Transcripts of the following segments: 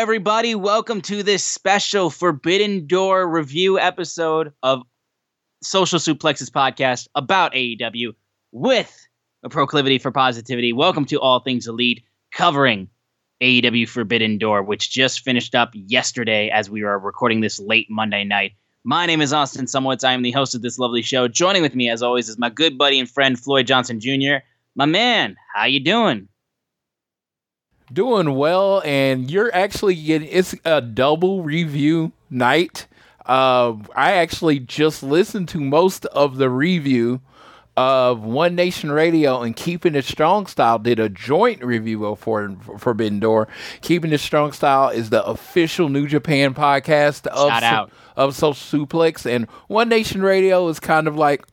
Everybody. Welcome to this special Forbidden Door review episode of Social Suplexes podcast about AEW with a proclivity for positivity. Welcome to All Things Elite, covering AEW Forbidden Door, which just finished up yesterday as we are recording this late Monday night. My name is Austin Szumowicz. I am the host of this lovely show. Joining with me, as always, is my good buddy and friend Floyd Johnson Jr. My man, how you doing? Doing well and you're actually getting it's a double review night uh, i actually just listened to most of the review of one nation radio and keeping it strong style did a joint review of for forbidden door keeping it strong style is the official new japan podcast of, Shout out. of social suplex and one nation radio is kind of like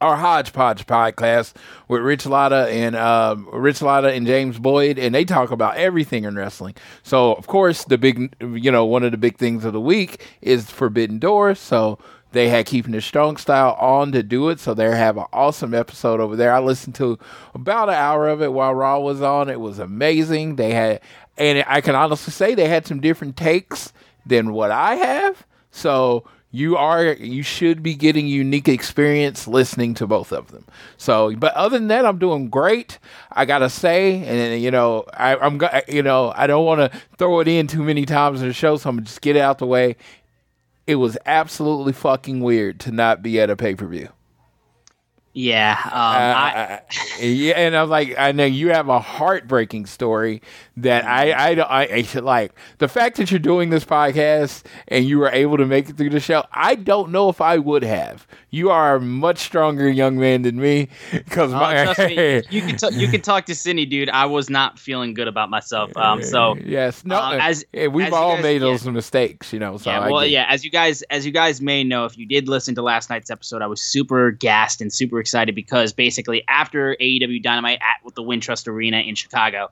our hodgepodge podcast with Rich Latta and um, Rich Latta and James Boyd, and they talk about everything in wrestling. So, of course, the big, you know, one of the big things of the week is Forbidden Door. So they had keeping the strong style on to do it. So they have an awesome episode over there. I listened to about an hour of it while Raw was on. It was amazing. They had, and I can honestly say they had some different takes than what I have. So you are you should be getting unique experience listening to both of them. So, but other than that, I'm doing great. I gotta say, and you know, I, I'm you know, I don't want to throw it in too many times in the show, so I'm gonna just get it out the way. It was absolutely fucking weird to not be at a pay per view. Yeah, um, I, yeah, and I'm like, I know you have a heartbreaking story that I, I, don't- I, I like the fact that you're doing this podcast and you were able to make it through the show. I don't know if I would have. You are a much stronger young man than me because Oh, my me, you can t- you can talk to Cindy, dude. I was not feeling good about myself. Um, so yes, no, uh, as- yeah, we've as all guys- made yeah. those mistakes, you know. So yeah, I well, yeah. As you guys as you guys may know, if you did listen to last night's episode, I was super gassed and super excited because basically after AEW Dynamite at the Wintrust Arena in Chicago,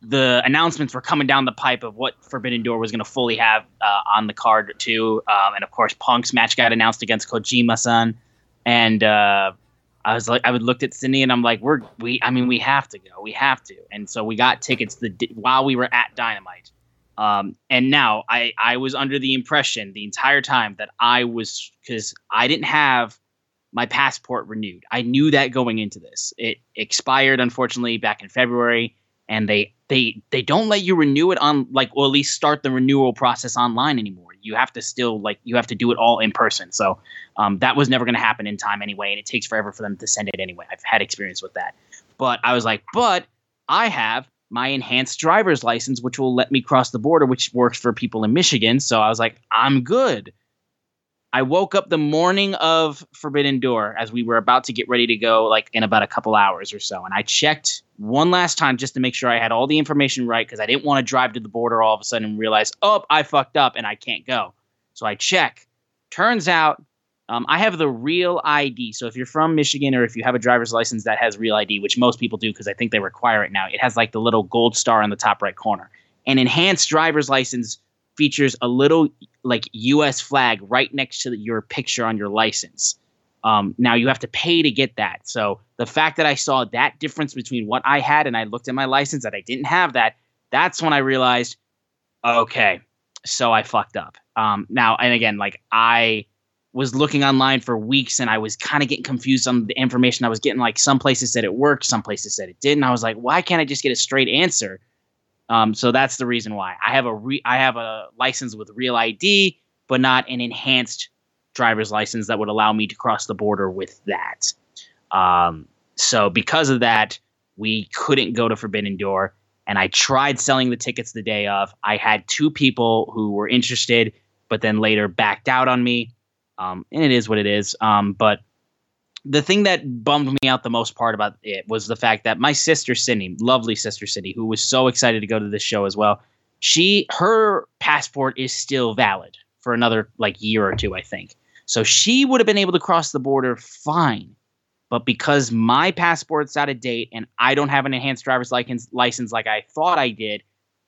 the announcements were coming down the pipe of what Forbidden Door was going to fully have uh, on the card too, um, and of course Punk's match got announced against Kojima-san, and uh, I was like, I would looked at Cindy and I'm like, we're we, I mean, we have to go, we have to, and so we got tickets the while we were at Dynamite. Um, and now I, I was under the impression the entire time that I was because I didn't have my passport renewed. I knew that going into this. It expired unfortunately back in February, and they they they don't let you renew it on like or at least start the renewal process online anymore. You have to still like you have to do it all in person. So um, that was never going to happen in time anyway, and it takes forever for them to send it anyway. I've had experience with that, but I was like, but I have my enhanced driver's license, which will let me cross the border, which works for people in Michigan. So I was like, I'm good. I woke up the morning of Forbidden Door as we were about to get ready to go, like in about a couple hours or so. And I checked one last time just to make sure I had all the information right because I didn't want to drive to the border all of a sudden and realize, oh, I fucked up and I can't go. So I check. Turns out um, I have the real ID. So if you're from Michigan or if you have a driver's license that has real ID, which most people do because I think they require it now, it has like the little gold star on the top right corner. An enhanced driver's license features a little like U.S. flag right next to your picture on your license. Um, now you have to pay to get that. So the fact that I saw that difference between what I had and I looked at my license that I didn't have that, that's when I realized, okay, so I fucked up. Um, now and again, like I was looking online for weeks and I was kind of getting confused on the information I was getting. Like some places said it worked, some places said it didn't. I was like, why can't I just get a straight answer? Um, so that's the reason why I have a re- I have a license with real ID, but not an enhanced driver's license that would allow me to cross the border with that. Um, so because of that, we couldn't go to Forbidden Door, and I tried selling the tickets the day of. I had two people who were interested, but then later backed out on me. Um, and it is what it is. Um, but the thing that bummed me out the most part about it was the fact that my sister Cindy, lovely sister Cindy, who was so excited to go to this show as well, she her passport is still valid for another like year or two, I think. So she would have been able to cross the border fine. But because my passport's out of date and I don't have an enhanced driver's license license like I thought I did,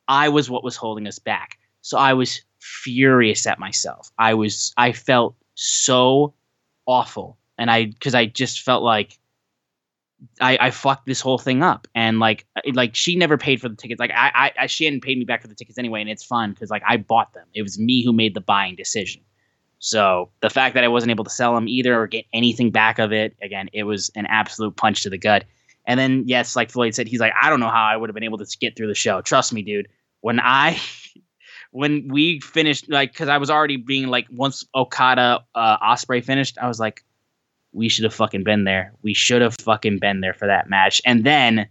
I was what was holding us back. So I was furious at myself. I was I felt so awful and i because i just felt like I, I fucked this whole thing up. And like like she never paid for the tickets. Like I, I she hadn't paid me back for the tickets anyway and it's fun because like I bought them. It was me who made the buying decision. So the fact that I wasn't able to sell them either or get anything back of it again it was an absolute punch to the gut. And then yes like Floyd said he's like I don't know how I would have been able to get through the show. Trust me dude. When I when we finished, like, because I was already being like, once Okada uh, Ospreay finished, I was like, we should have fucking been there. We should have fucking been there for that match. And then,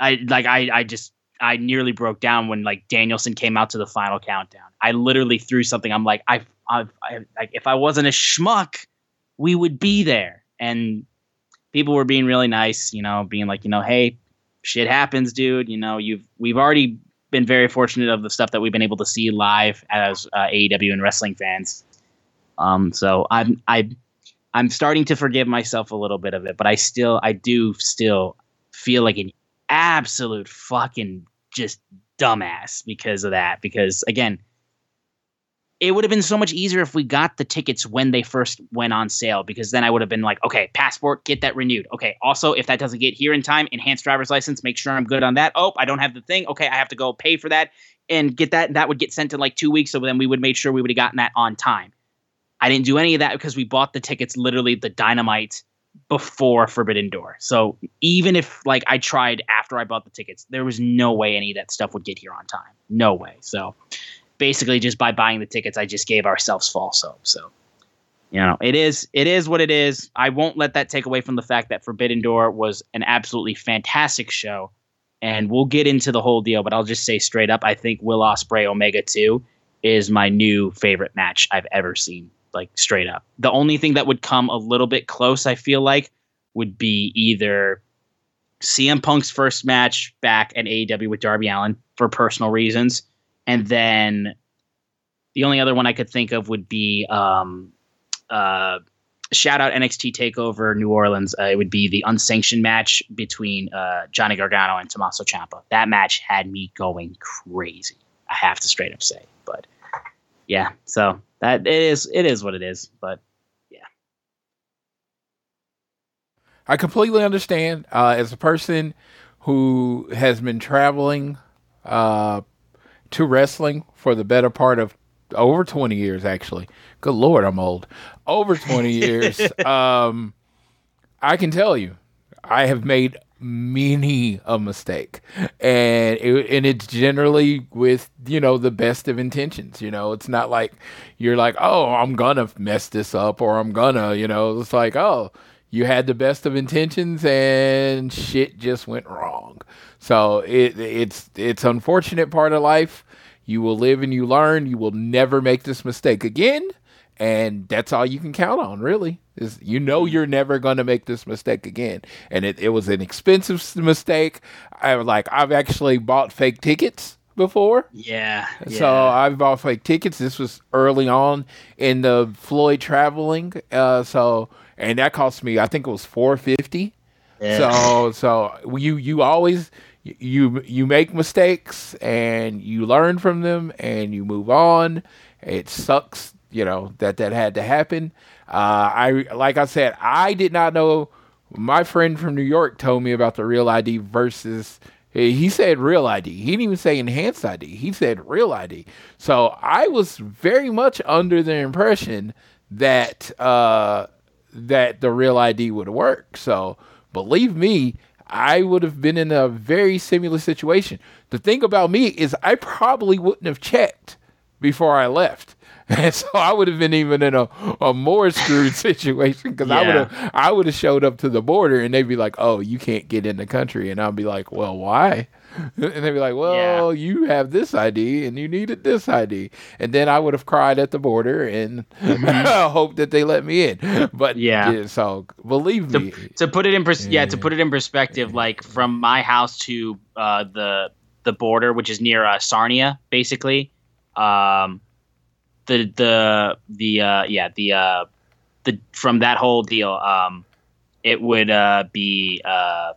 I like, I, I just, I nearly broke down when like Danielson came out to the final countdown. I literally threw something. I'm like, I, I, I like, if I wasn't a schmuck, we would be there. And people were being really nice, you know, being like, you know, hey, shit happens, dude. You know, you've we've already been very fortunate of the stuff that we've been able to see live as uh, AEW and wrestling fans. Um, so I'm I I'm starting to forgive myself a little bit of it, but I still I do still feel like an absolute fucking just dumbass because of that. Because again, it would have been so much easier if we got the tickets when they first went on sale because then I would have been like, okay, passport, get that renewed. Okay, also, if that doesn't get here in time, enhanced driver's license, make sure I'm good on that. Oh, I don't have the thing. Okay, I have to go pay for that and get that. That would get sent in like two weeks. So then we would make sure we would have gotten that on time. I didn't do any of that because we bought the tickets literally the dynamite before Forbidden Door. So even if like I tried after I bought the tickets, there was no way any of that stuff would get here on time. No way. So basically just by buying the tickets, I just gave ourselves false hope. So, you know, it is it is what it is. I won't let that take away from the fact that Forbidden Door was an absolutely fantastic show, and we'll get into the whole deal. But I'll just say straight up, I think Will Ospreay Omega Two is my new favorite match I've ever seen. Like straight up, the only thing that would come a little bit close, I feel like, would be either CM Punk's first match back at AEW with Darby Allin for personal reasons and then the only other one I could think of would be um, uh, shout out NXT Takeover New Orleans. Uh, it would be the unsanctioned match between uh, Johnny Gargano and Tommaso Ciampa. That match had me going crazy. I have to straight up say, but yeah. So that it is. It is what it is. But yeah. I completely understand. Uh, as a person who has been traveling uh, to wrestling for the better part of over 20 years, actually. Good Lord, I'm old. Over 20 years. um, I can tell you, I have made many a mistake. And it, and it's generally with you know the best of intentions you know? It's not like you're like oh i'm gonna mess this up or i'm gonna you know? It's like oh you had the best of intentions and shit just went wrong. So it it's it's unfortunate part of life. You will live and you learn. You will never make this mistake again. And that's all you can count on, really. Is you know you're never gonna make this mistake again. And it, it was an expensive mistake. I was like I've actually bought fake tickets before. Yeah. So I've bought fake tickets. This was early on in the Floyd traveling. Uh, so and that cost me I think it was four fifty. Yeah. So so you you always you you make mistakes and you learn from them and you move on. It sucks you know that that had to happen. Uh, I like I said, I did not know. My friend from New York told me about the real ID versus. He said real ID. He didn't even say enhanced ID. He said real ID. So I was very much under the impression that uh, that the real ID would work. So believe me, I would have been in a very similar situation. The thing about me is I probably wouldn't have checked before I left. And so I would have been even in a, a more screwed situation because I would have I would have showed up to the border and they'd be like, "Oh, you can't get in the country," and I'd be like, "Well, why?" And they'd be like, "Well, you have this ID and you needed this ID," and then I would have cried at the border and hope that they let me in. But Yeah. so believe me, to put it in pers- yeah to put it in perspective like from my house to uh, the the border which is near uh, Sarnia basically um the the the uh yeah the uh the from that whole deal um it would uh be uh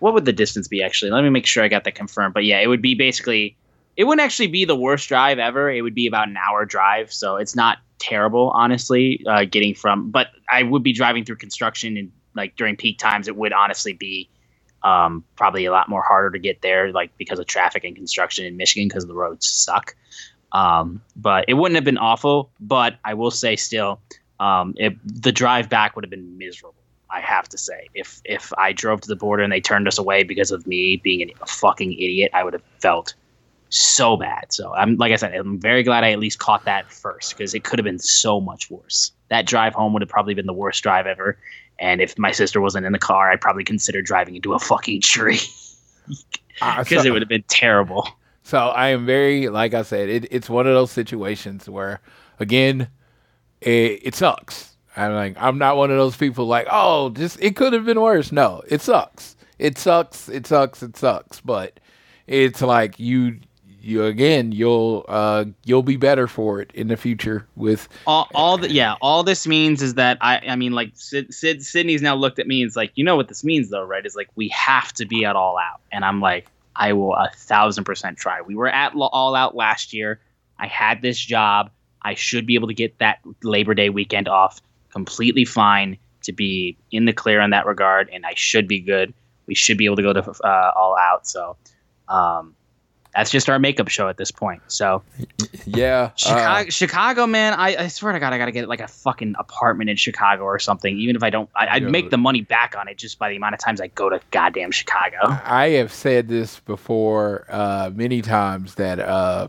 what would the distance be actually? Let me make sure i got that confirmed but yeah it would be basically it wouldn't actually be the worst drive ever. It would be about an hour drive so it's not terrible honestly uh, getting from but i would be driving through construction and like during peak times it would honestly be um, probably a lot more harder to get there like because of traffic and construction in michigan because the roads suck um, but it wouldn't have been awful but i will say still um, it, the drive back would have been miserable I have to say, if if I drove to the border and they turned us away because of me being an, a fucking idiot, I would have felt so bad. So I'm like I said, I'm very glad I at least caught that first because it could have been so much worse. That drive home would have probably been the worst drive ever. And if my sister wasn't in the car, I'd probably consider driving into a fucking tree Uh, because so- it would have been terrible. So I am very, like I said, it, it's one of those situations where, again, it, it sucks. I'm like, I'm not one of those people like, oh, just it could have been worse. No, it sucks. It sucks. It sucks. It sucks. But it's like you, you again, you'll, uh, you'll be better for it in the future with. all, all the yeah all this means is that i i mean like Sid, Sid sydney's now looked at me and it's like you know what this means though right is like we have to be at all out and i'm like i will a thousand percent try. We were at all out last year. I had this job. I should be able to get that labor day weekend off completely fine to be in the clear in that regard and i should be good. We should be able to go to uh, all out. So um that's just our makeup show at this point so Yeah. Chicago, Chicago, man. I, I swear to God, I gotta get like a fucking apartment in Chicago or something. Even if I don't, I, I'd Yeah. make the money back on it just by the amount of times I go to goddamn Chicago. I have said this before uh, many times that uh,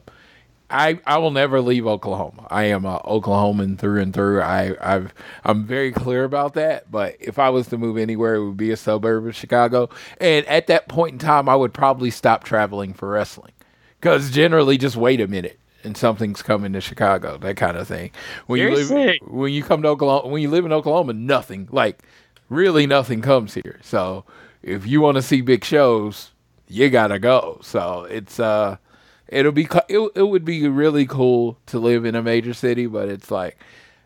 I I will never leave Oklahoma. I am a Oklahoman through and through. I I've I'm very clear about that. But if I was to move anywhere, it would be a suburb of Chicago. And at that point in time, I would probably stop traveling for wrestling because generally, just wait a minute. And something's coming to Chicago, that kind of thing. When you live, Seriously? when you come to Oklahoma, when you live in Oklahoma, nothing like really nothing comes here. So if you want to see big shows, you gotta go. So it's uh, it'll be it, it would be really cool to live in a major city, but it's like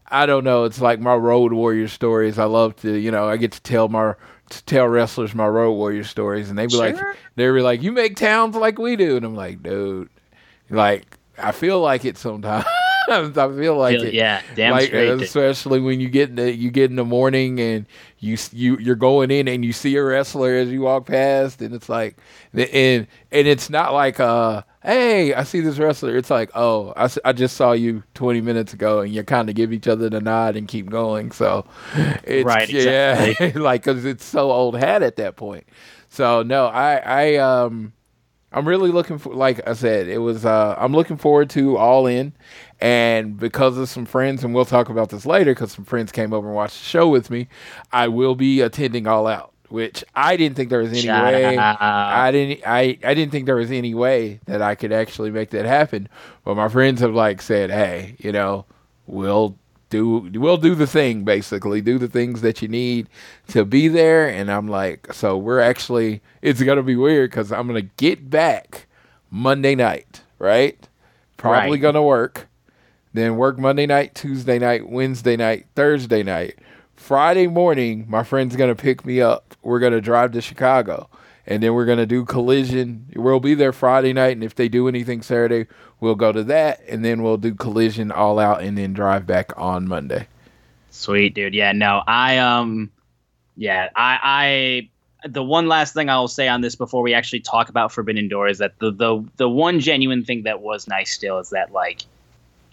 I don't know. It's like my road warrior stories. I love to you know I get to tell my to tell wrestlers my road warrior stories, and they be like Sure. they be like you make towns like we do, and I'm like dude, like I feel like it sometimes. I feel like Feel- it yeah, damn like straight. especially when you get in the you get in the morning and you you you're going in and you see a wrestler as you walk past and it's like and and it's not like uh hey I see this wrestler it's like oh I, I just saw you 20 minutes ago and you kind of give each other the nod and keep going so it's Right, yeah like cuz it's so old hat at that point so no I I um I'm really looking for, like I said, it was. Uh, I'm looking forward to All In, and because of some friends, and we'll talk about this later, because some friends came over and watched the show with me. I will be attending All Out, which I didn't think there was any Shout way. out. I didn't. I I didn't think there was any way that I could actually make that happen. But my friends have like said, hey, you know, we'll do we'll do the thing basically do the things that you need to be there and i'm like so we're actually it's gonna be weird because i'm gonna get back monday night right probably Right. gonna work then work monday night tuesday night wednesday night thursday night friday morning my friend's gonna pick me up we're gonna drive to chicago and then we're gonna do Collision. We'll be there Friday night, and if they do anything Saturday, we'll go to that, and then we'll do Collision all out, and then drive back on Monday. Sweet, dude. Yeah, no, I um, yeah, I I the one last thing I'll say on this before we actually talk about Forbidden Door is that the the the one genuine thing that was nice still is that like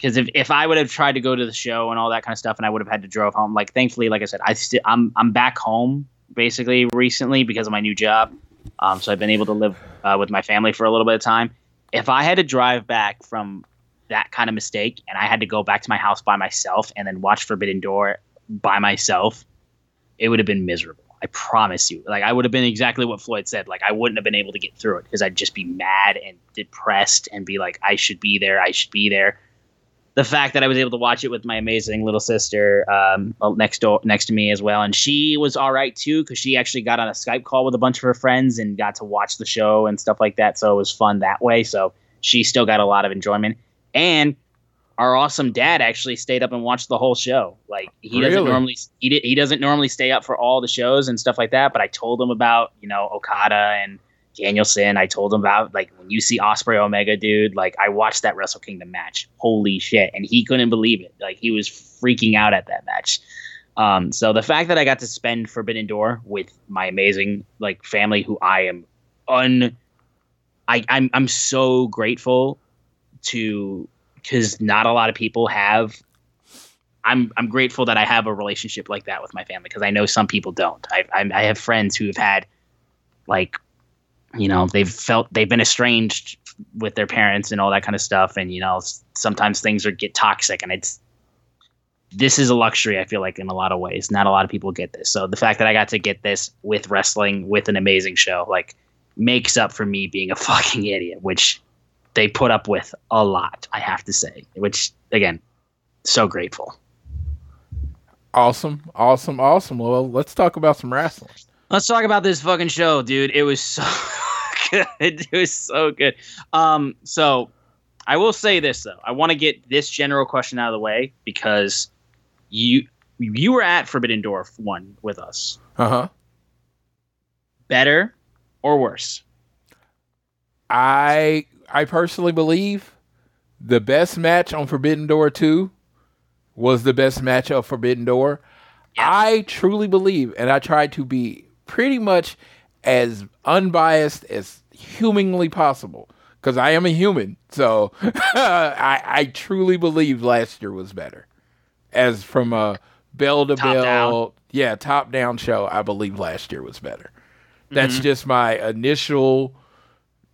because if, if I would have tried to go to the show and all that kind of stuff and I would have had to drove home like thankfully like I said I still I'm I'm back home basically recently because of my new job um so I've been able to live uh, with my family for a little bit of time if I had to drive back from that kind of mistake and I had to go back to my house by myself and then watch Forbidden Door by myself it would have been miserable. I promise you. Like I would have been exactly what Floyd said. Like I wouldn't have been able to get through it because I'd just be mad and depressed and be like, I should be there. I should be there. The fact that I was able to watch it with my amazing little sister um, next door next to me as well, and she was all right too because she actually got on a Skype call with a bunch of her friends and got to watch the show and stuff like that. So it was fun that way. So she still got a lot of enjoyment. And our awesome dad actually stayed up and watched the whole show. Like he doesn't normally he, he doesn't normally stay up for all the shows and stuff like that. But I told him about you know Okada and Danielson. I told him about like when you see Ospreay Omega, dude. Like I watched that Wrestle Kingdom match. Holy shit! And he couldn't believe it. Like he was freaking out at that match. Um, so the fact that I got to spend Forbidden Door with my amazing like family, who I am un, I I'm I'm so grateful to because not a lot of people have. I'm I'm grateful that I have a relationship like that with my family because I know some people don't. I, I I have friends who have had like you know they've felt they've been estranged with their parents and all that kind of stuff. And you know sometimes things are get toxic and it's this is a luxury i feel like in a lot of ways. Not a lot of people get this. So the fact that i got to get this with wrestling with an amazing show like makes up for me being a fucking idiot which they put up with a lot i have to say which again so grateful. Awesome, awesome, awesome. Well, let's talk about some wrestling. Let's talk about this fucking show, dude. It was so good. It was so good. Um, so I will say this though. I want to get this general question out of the way because you you were at Forbidden Door one with us. Uh huh. Better or worse? I I personally believe the best match on Forbidden Door 2 was the best match of Forbidden Door. I truly believe, and I try to be pretty much as unbiased as humanly possible because I am a human. So I, I truly believe last year was better. As from a bell to Top bell, down. yeah, top down show, I believe last year was better. Mm-hmm. That's just my initial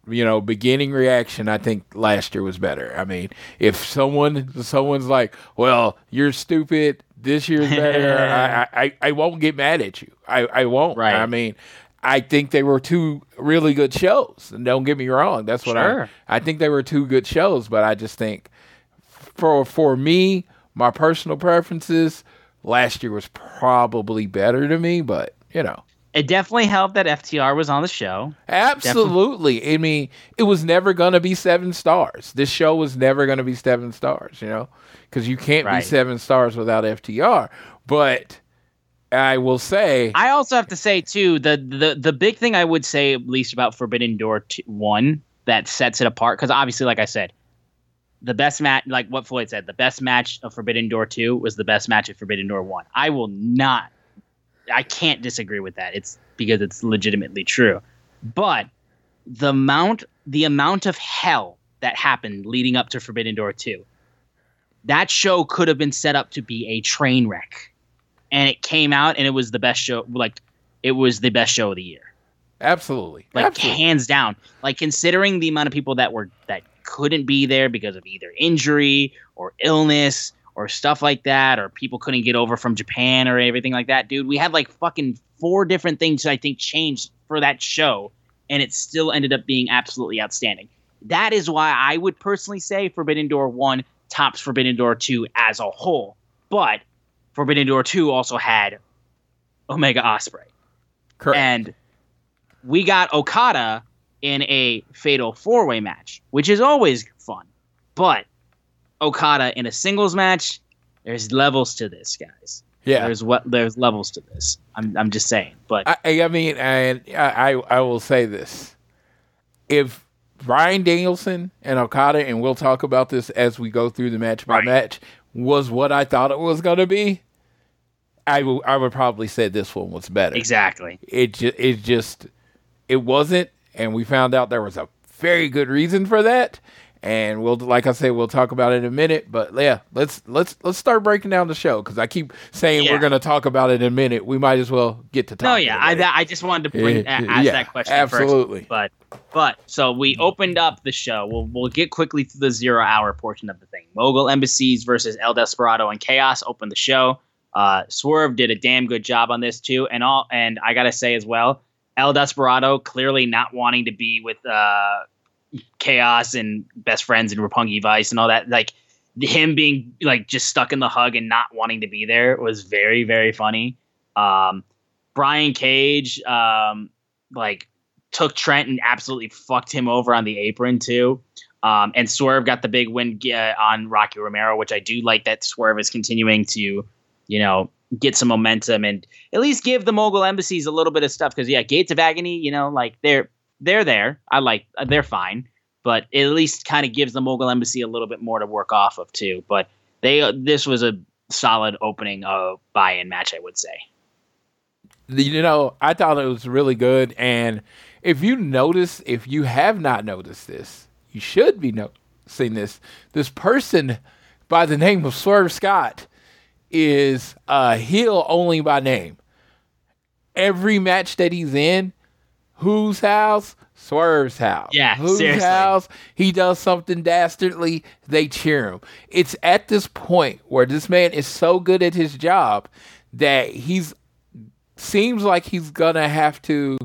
you know, beginning reaction, I think last year was better. I mean, if someone someone's like, "Well, you're stupid. This year's better," I, I I won't get mad at you. I I won't. Right. I mean, I think they were two really good shows. And don't get me wrong. That's what Sure. I I think they were two good shows. But I just think for for me, my personal preferences, last year was probably better to me. But you know. It definitely helped that FTR was on the show. Absolutely. I mean, it was never going to be seven stars. This show was never going to be seven stars, you know, because you can't Right. be seven stars without FTR. But I will say, I also have to say too the the the big thing I would say at least about Forbidden Door two, one that sets it apart because obviously, like I said, the best match, like what Floyd said, the best match of Forbidden Door two was the best match of Forbidden Door one. I will not, I can't disagree with that. It's because it's legitimately true, but the amount the amount of hell that happened leading up to Forbidden Door two, that show could have been set up to be a train wreck and it came out and it was the best show like it was the best show of the year absolutely. like absolutely. hands down like considering the amount of people that were that couldn't be there because of either injury or illness or stuff like that or people couldn't get over from Japan or everything like that dude we had like fucking four different things I think changed for that show and it still ended up being absolutely outstanding that is why I would personally say Forbidden Door 1 tops Forbidden Door 2 as a whole but Forbidden Door 2 also had Omega Ospreay Correct. and we got Okada in a fatal four way match, which is always fun. But Okada in a singles match, there's levels to this, guys. Yeah. There's what there's levels to this. I'm I'm just saying. But I, I mean, and I, I I will say this: if Bryan Danielson and Okada, and we'll talk about this as we go through the match by Right. match, was what I thought it was going to be, I I would probably say this one was better. exactly. It just it just it wasn't, and we found out there was a very good reason for that. And we'll, like I said, we'll talk about it in a minute. But yeah, let's let's let's start breaking down the show because I keep saying Yeah. we're going to talk about it in a minute. We might as well get to talk. No, yeah, I, I just wanted to bring Yeah, ask yeah, that question absolutely. first. But but so we opened up the show. We'll we'll get quickly through the zero hour portion of the thing. Mogul Embassies versus El Desperado and Chaos opened the show. Uh, Swerve did a damn good job on this too, and all. And I gotta say as well, El Desperado clearly not wanting to be with uh, Chaos and best friends and Roppongi Vice and all that. Like him being like just stuck in the hug and not wanting to be there was very very funny. Um, Brian Cage, um, like took Trent and absolutely fucked him over on the apron too. Um, and Swerve got the big win uh, on Rocky Romero, which I do like that Swerve is continuing to, you know, get some momentum and at least give the Mogul Embassies a little bit of stuff. Because yeah, Gates of Agony, you know, like they're they're there. I like uh, they're fine, but it at least kind of gives the Mogul Embassy a little bit more to work off of too. But they uh, this was a solid opening of buy-in match, I would say. you know, I thought it was really good. And if you notice, if you have not noticed this, you should be noticing this. This person by the name of Swerve Scott is a heel only by name. Every match that he's in, whose house? Swerve's house. Yeah, whose seriously. house? He does something dastardly, they cheer him. It's at this point where this man is so good at his job that he's seems like he's gonna have to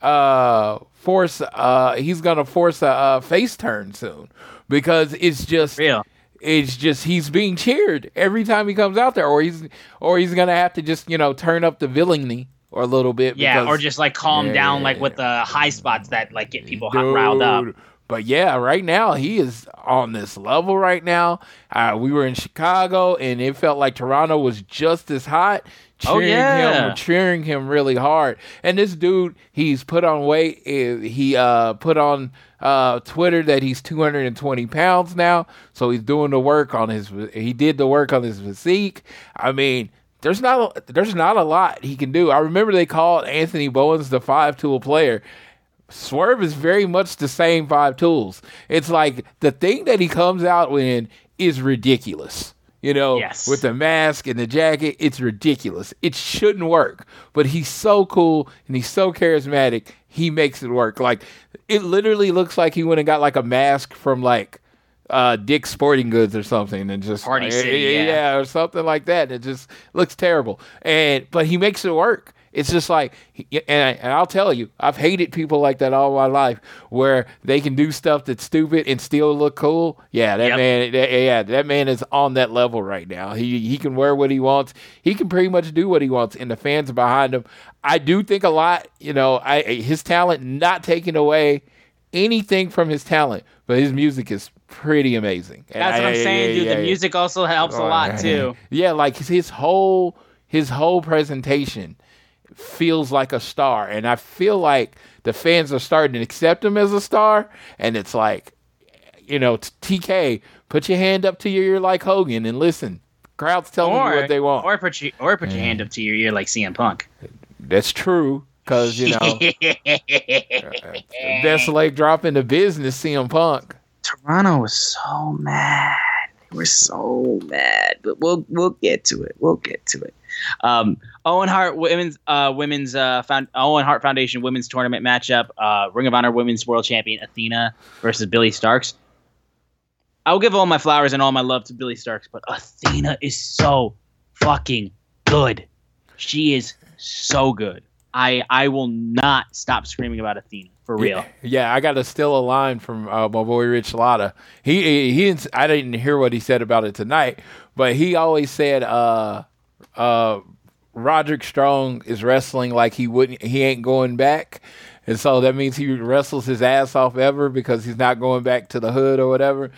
uh force uh he's gonna force a uh, face turn soon because it's just Real. it's just he's being cheered every time he comes out there or he's or he's gonna have to just you know turn up the villainy or a little bit Yeah, or just like calm Yeah, down, like with the high spots that like get people hot, riled up. But yeah, right now he is on this level right now. Uh, we were in Chicago and it felt like Toronto was just as hot. Oh, Cheering yeah. him, cheering him really hard. And this dude, he's put on weight. eh, He uh, put on uh, Twitter that he's 220 pounds now. So he's doing the work on his. He did the work on his physique. I mean, there's not a, there's not a lot he can do. I remember they called Anthony Bowens the five tool player. Swerve is very much the same five tools. It's like the thing that he comes out in is ridiculous. You know, Yes. with the mask and the jacket, it's ridiculous. It shouldn't work, but he's so cool and he's so charismatic. He makes it work. Like it literally looks like he went and got like a mask from like uh Dick's Sporting Goods or something and just Party City, yeah. or something like that. It just looks terrible. And but he makes it work. It's just like, and, I, and I'll tell you, I've hated people like that all my life, where they can do stuff that's stupid and still look cool. Yeah, that Yep. man, that, yeah, that man is on that level right now. He he can wear what he wants. He can pretty much do what he wants, and the fans are behind him. I do think a lot. You know, I his talent not taking away anything from his talent, but his music is pretty amazing. And That's what I- I'm saying, dude. the music also helps a oh, lot too. Yeah, like his whole his whole presentation feels like a star, and I feel like the fans are starting to accept him as a star, and it's like, you know, TK, put your hand up to your ear like Hogan and listen. Crowd's telling Or you what they want. or put your or put your hand up to your ear like CM Punk. That's true, because you know, best leg drop in the business, CM Punk. Toronto was so mad. They were so mad, but we'll we'll get to it. We'll get to it. Um, Owen Hart women's uh, women's uh, found, Owen Hart Foundation women's tournament matchup. Uh, Ring of Honor Women's World Champion Athena versus Billie Starkz. I'll give all my flowers and all my love to Billie Starkz, but Athena is so fucking good. She is so good. I I will not stop screaming about Athena for real. Yeah, I got to steal a line from uh, my boy Rich Latta. He, he he didn't. I didn't hear what he said about it tonight, but he always said, uh, uh, Roderick Strong is wrestling like he wouldn't. He ain't going back, and so that means he wrestles his ass off ever because he's not going back to the hood or whatever.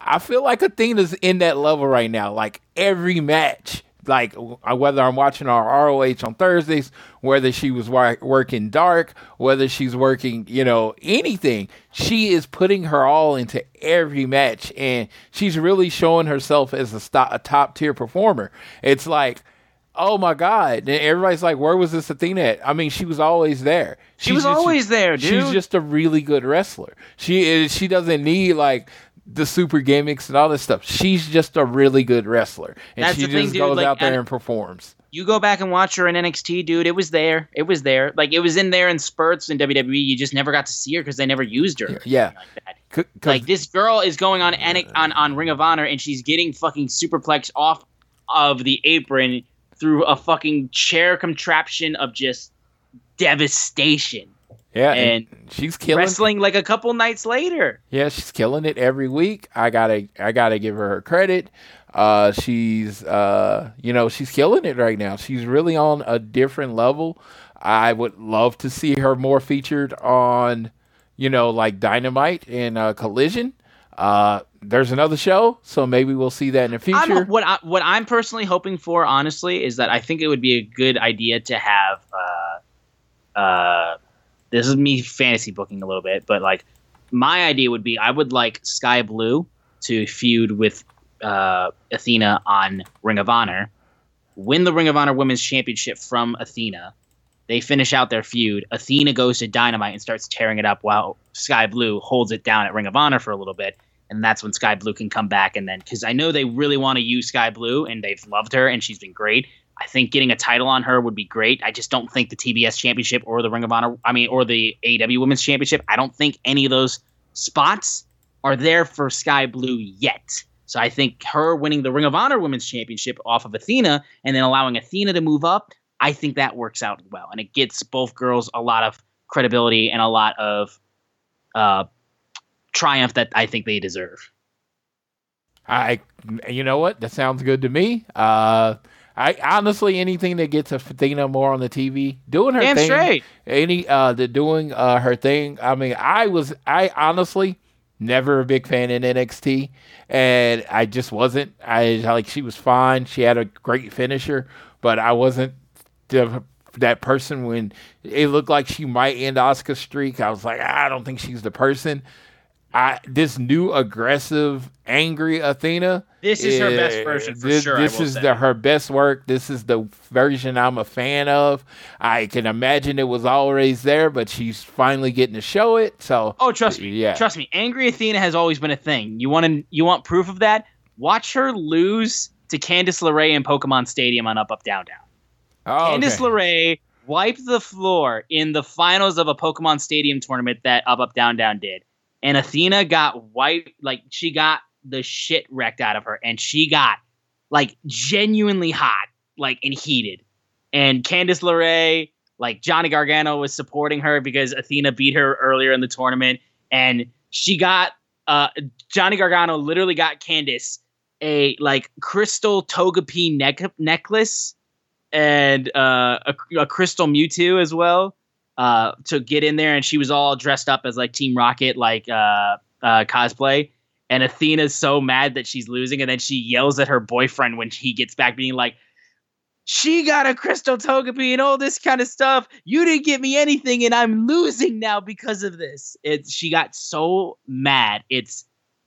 I feel like Athena's in that level right now. Like every match like whether I'm watching our ROH on Thursdays, whether she was working dark, whether she's working, you know, anything, she is putting her all into every match, and she's really showing herself as a, sto- a top tier performer. It's like. Oh my God! And everybody's like, "Where was this Athena at?" I mean, she was always there. She was just- always there, She's just a really good wrestler. She is. She doesn't need like the super gimmicks and all this stuff. She's just a really good wrestler, and That's she the thing, just dude, goes like, out there and- and performs. you go back and watch her in NXT, dude. It was there. It was there. Like it was in there in spurts in WWE. You just never got to see her because they never used her. Yeah, Like that. C- 'cause- Like this girl is going on N- on on Ring of Honor and she's getting fucking superplex off of the apron through a fucking chair contraption of just devastation. Yeah, and and she's killing. Wrestling like a couple nights later. Yeah, she's killing it every week. I gotta, I gotta give her her credit. Uh, she's, uh, you know, she's killing it right now. She's really on a different level. I would love to see her more featured on, you know, like Dynamite and uh, Collision. Uh, there's another show, so maybe we'll see that in the future. I'm, what I, what I'm personally hoping for, honestly, is that I think it would be a good idea to have. Uh, uh, this is me fantasy booking a little bit, but like my idea would be I would like Skye Blue to feud with uh, Athena on Ring of Honor, win the Ring of Honor Women's Championship from Athena. They finish out their feud. Athena goes to Dynamite and starts tearing it up while Skye Blue holds it down at Ring of Honor for a little bit. And that's when Skye Blue can come back. And then, because I know they really want to use Skye Blue and they've loved her and she's been great. I think getting a title on her would be great. I just don't think the TBS Championship or the Ring of Honor, I mean, or the AEW Women's Championship, I don't think any of those spots are there for Skye Blue yet. So I think her winning the Ring of Honor Women's Championship off of Athena and then allowing Athena to move up, I think that works out well. And it gets both girls a lot of credibility and a lot of uh, triumph that I think they deserve. I, you know what? That sounds good to me. Uh, I honestly anything that gets Athena more on the TV, doing her Damn thing, straight. any uh, the doing uh her thing. I mean, I was, I honestly never a big fan in NXT, and I just wasn't. I like she was fine. She had a great finisher, but I wasn't the that person when it looked like she might end Oscar's streak. I was like, I don't think she's the person. I this new aggressive, angry Athena. This is her best version for this, sure, This is the her best work. This is the version I'm a fan of. I can imagine it was always there, but she's finally getting to show it. So Oh, trust me. Yeah. Trust me. Angry Athena has always been a thing. You want to you want proof of that? Watch her lose to Candice LeRae in Pokemon Stadium on Up Up Down Down. Oh, Candice LeRae wiped the floor in the finals of a Pokemon Stadium tournament that Up Up Down Down did. And Athena got wiped like she got the shit wrecked out of her and she got like genuinely hot, like and heated. And Candice LeRae, like Johnny Gargano was supporting her because Athena beat her earlier in the tournament and she got uh Johnny Gargano literally got Candice a like crystal Togepi neck necklace and uh, a, a crystal Mewtwo as well uh, to get in there, and she was all dressed up as like Team Rocket, like uh, uh, cosplay. And Athena's so mad that she's losing, and then she yells at her boyfriend when he gets back, being like, "She got a crystal Togepi and all this kind of stuff. You didn't get me anything, and I'm losing now because of this." It. She got so mad. It's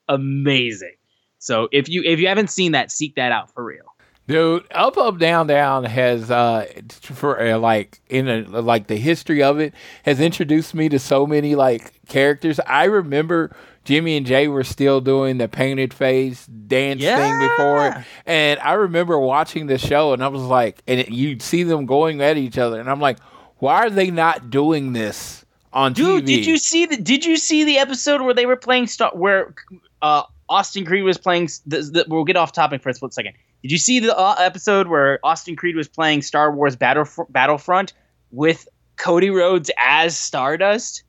amazing. So if you if you haven't seen that, seek that out for real. Dude, up up down down has uh for uh, like in a, like the history of it has introduced me to so many like characters. I remember Jimmy and Jay were still doing the painted face dance thing before it, and I remember watching the show and I was like, and it, you'd see them going at each other, and I'm like, why are they not doing this on Dude, TV? did you see the Did you see the episode where they were playing Star where uh, Austin Creed was playing? The, the, we'll get off topic for a split second. Did you see the uh, episode where Austin Creed was playing Star Wars Battle Battlefront with Cody Rhodes as Stardust?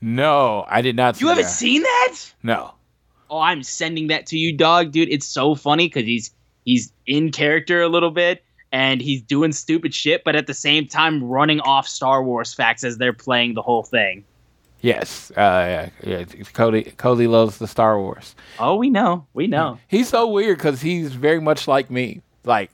No, I did not. See You haven't that. seen that? No. Oh, I'm sending that to you, dog, dude. It's so funny because he's he's in character a little bit and he's doing stupid shit, but at the same time running off Star Wars facts as they're playing the whole thing. Yes. Uh, yeah. Cody. Cody loves the Star Wars. Oh, we know, we know. He's so weird because he's very much like me. Like,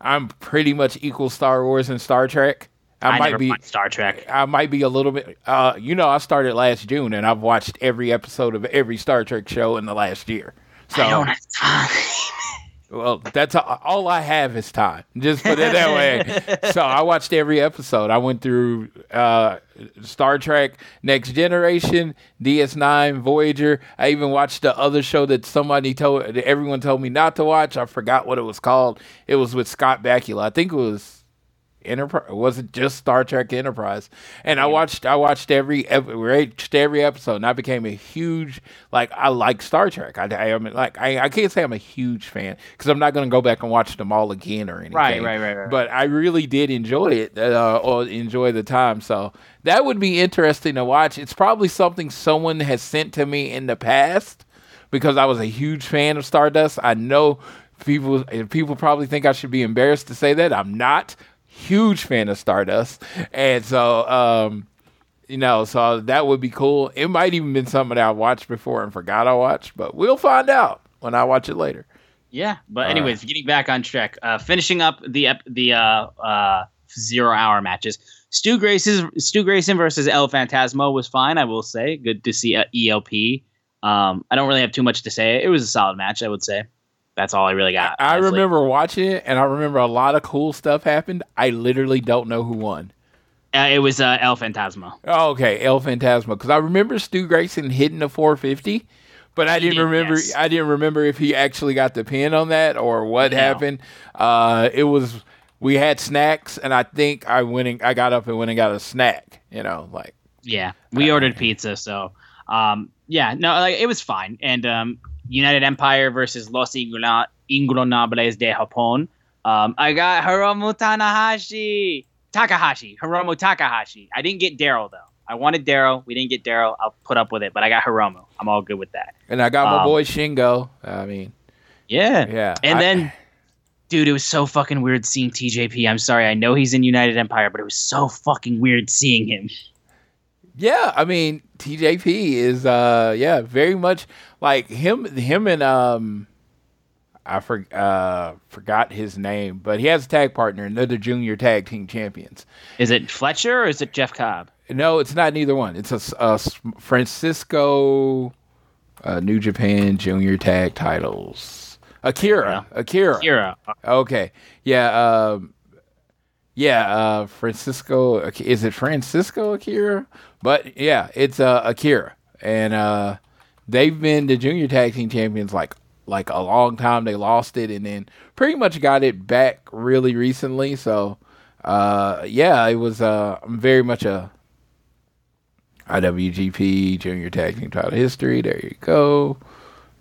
I'm pretty much equal Star Wars and Star Trek. I, I, might be Star Trek. I might be a little bit. Uh, you know, I started last June, and I've watched every episode of every Star Trek show in the last year. So, I don't have time. well, that's all, all I have is time. Just put it that way. so I watched every episode. I went through uh, Star Trek, Next Generation, DS9, Voyager. I even watched the other show that somebody told that everyone told me not to watch. I forgot what it was called. It was with Scott Bakula. I think it was Enterprise was it just Star Trek Enterprise? And I watched I watched every watched every episode, and I became a huge like I like Star Trek. I, I am like I, I can't say I'm a huge fan because I'm not going to go back and watch them all again or anything. Right, right, right, right. But I really did enjoy it uh, or enjoy the time. So that would be interesting to watch. It's probably something someone has sent to me in the past because I was a huge fan of Stardust. I know people people probably think I should be embarrassed to say that. I'm not huge fan of Stardust, and so um, you know, so that would be cool. It might even been something that I watched before and forgot I watched, but we'll find out when I watch it later. Yeah, but anyways, getting back on track, uh, finishing up the ep- the uh, uh, zero hour matches. Stu Grayson Stu Grayson versus El Phantasmo was fine. I will say, good to see ELP. Um, I don't really have too much to say. It was a solid match. I would say. That's all I really got. I honestly. remember watching it, and I remember a lot of cool stuff happened. I literally don't know who won. Uh, it was uh, El Phantasmo. Oh, okay, El Fantasma. Because I remember Stu Grayson hitting the 450, but I didn't did, remember. yes. I didn't remember if he actually got the pin on that or what No. happened. Uh, it was we had snacks, and I think I went and I got up and went and got a snack. You know, like Yeah, we ordered pizza, so um, yeah, no, like it was fine. And um, United Empire versus Los Ingobernables de Japón. Um, I got Hiromu Tanahashi, Takahashi, Hiromu Takahashi. I didn't get Daryl though. I wanted Daryl. We didn't get Daryl. I'll put up with it, but I got Hiromu. I'm all good with that. and I got my Um, boy Shingo. I mean, Yeah. yeah, And I- then, dude, it was so fucking weird seeing TJP. I'm sorry, I know he's in United Empire, but it was so fucking weird seeing him. Yeah, I mean TJP is uh yeah, very much like him him and um I for, uh forgot his name, but he has a tag partner and they're the junior tag team champions. Is it Fletcher or is it Jeff Cobb? No, it's not neither one. It's a, a Francisco uh, New Japan junior tag titles. Akira, Akira. Akira. Okay. Yeah, um yeah, uh Francisco is it Francisco Akira? But yeah, it's uh Akira. And uh they've been the junior tag team champions like like a long time. They lost it and then pretty much got it back really recently. So uh yeah, it was uh very much a IWGP junior tag team title history. There you go.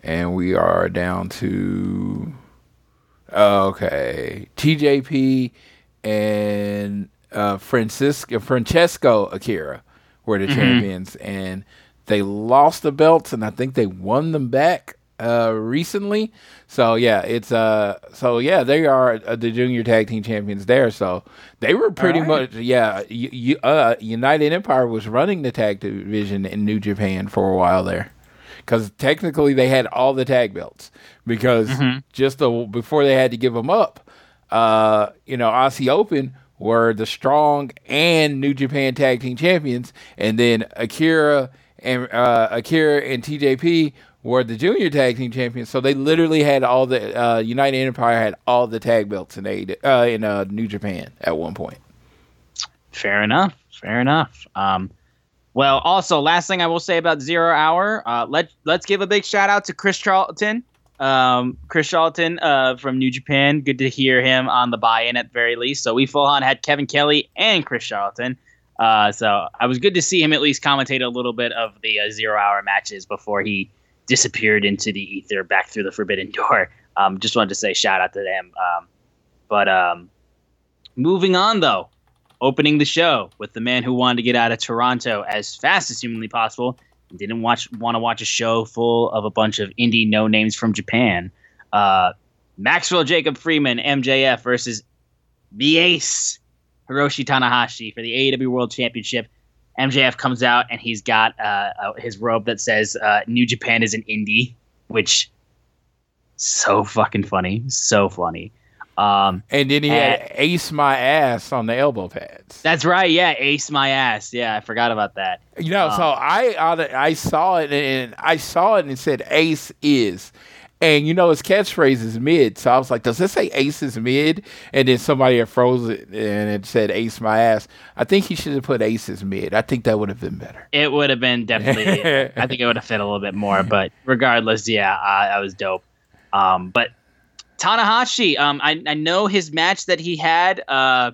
And we are down to Okay, TJP and uh, Francisco Francesco Akira were the champions, and they lost the belts, and I think they won them back uh, recently. So yeah, it's uh, so yeah, they are uh, the junior tag team champions there. So they were pretty much yeah. You, you, uh, United Empire was running the tag division in New Japan for a while there because technically they had all the tag belts because just the, before they had to give them up, uh, you know, Aussie Open were the strong and New Japan Tag Team Champions, and then Akira and uh, Akira and TJP were the Junior Tag Team Champions. So they literally had all the uh, United Empire had all the tag belts in A uh, in uh, New Japan at one point. Fair enough. Fair enough. Um, well, also, last thing I will say about Zero Hour, uh, let let's give a big shout out to Chris Charlton. Um, Chris Charlton uh, from New Japan. Good to hear him on the buy-in at the very least. So we full on had Kevin Kelly and Chris Charlton. Uh, so I was good to see him at least commentate a little bit of the uh, Zero Hour matches before he disappeared into the ether back through the Forbidden Door. Um, just wanted to say shout out to them. Um, but um, moving on though, opening the show with the man who wanted to get out of Toronto as fast as humanly possible didn't watch want to watch a show full of a bunch of indie no names from Japan. Uh, Maxwell Jacob Friedman, MJF versus the Ace Hiroshi Tanahashi for the AEW World Championship. MJF comes out and he's got uh, his robe that says uh, New Japan is an indie, which so fucking funny, so funny. Um, And then he And- had Ace My Ass on the elbow pads. that's right. Yeah, ace my ass. Yeah, I forgot about that. You know, so I I I saw it and I saw it and it said Ace is. And you know his catchphrase is mid, so I was like, "Does this say Ace is mid?" And then somebody had froze it and it said "Ace my ass." I think he should have put "Ace is mid." I think that would have been better. It would have been definitely. I think it would have fit a little bit more, but regardless, yeah, I, that was dope. Um, but Tanahashi, um, I I know his match that he had uh,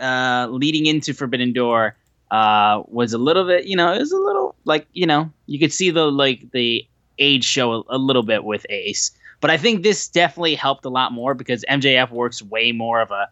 uh, leading into Forbidden Door uh, was a little bit, you know, it was a little like you know you could see the like the age show a, a little bit with Ace, but I think this definitely helped a lot more because MJF works way more of a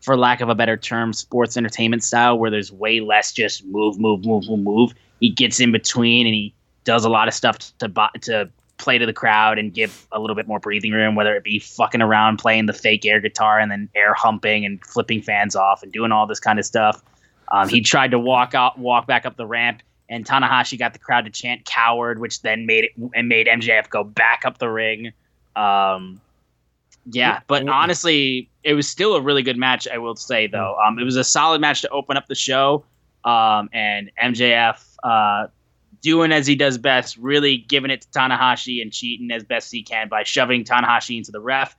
for lack of a better term, sports entertainment style where there's way less just move, move, move, move, move. He gets in between and he does a lot of stuff to to play to the crowd and give a little bit more breathing room, whether it be fucking around playing the fake air guitar and then air humping and flipping fans off and doing all this kind of stuff. Um, he tried to walk out, walk back up the ramp, and Tanahashi got the crowd to chant "coward," which then made it and made MJF go back up the ring. Um, yeah, but honestly, it was still a really good match. I will say though, um, it was a solid match to open up the show, um, and MJF uh, doing as he does best, really giving it to Tanahashi and cheating as best he can by shoving Tanahashi into the ref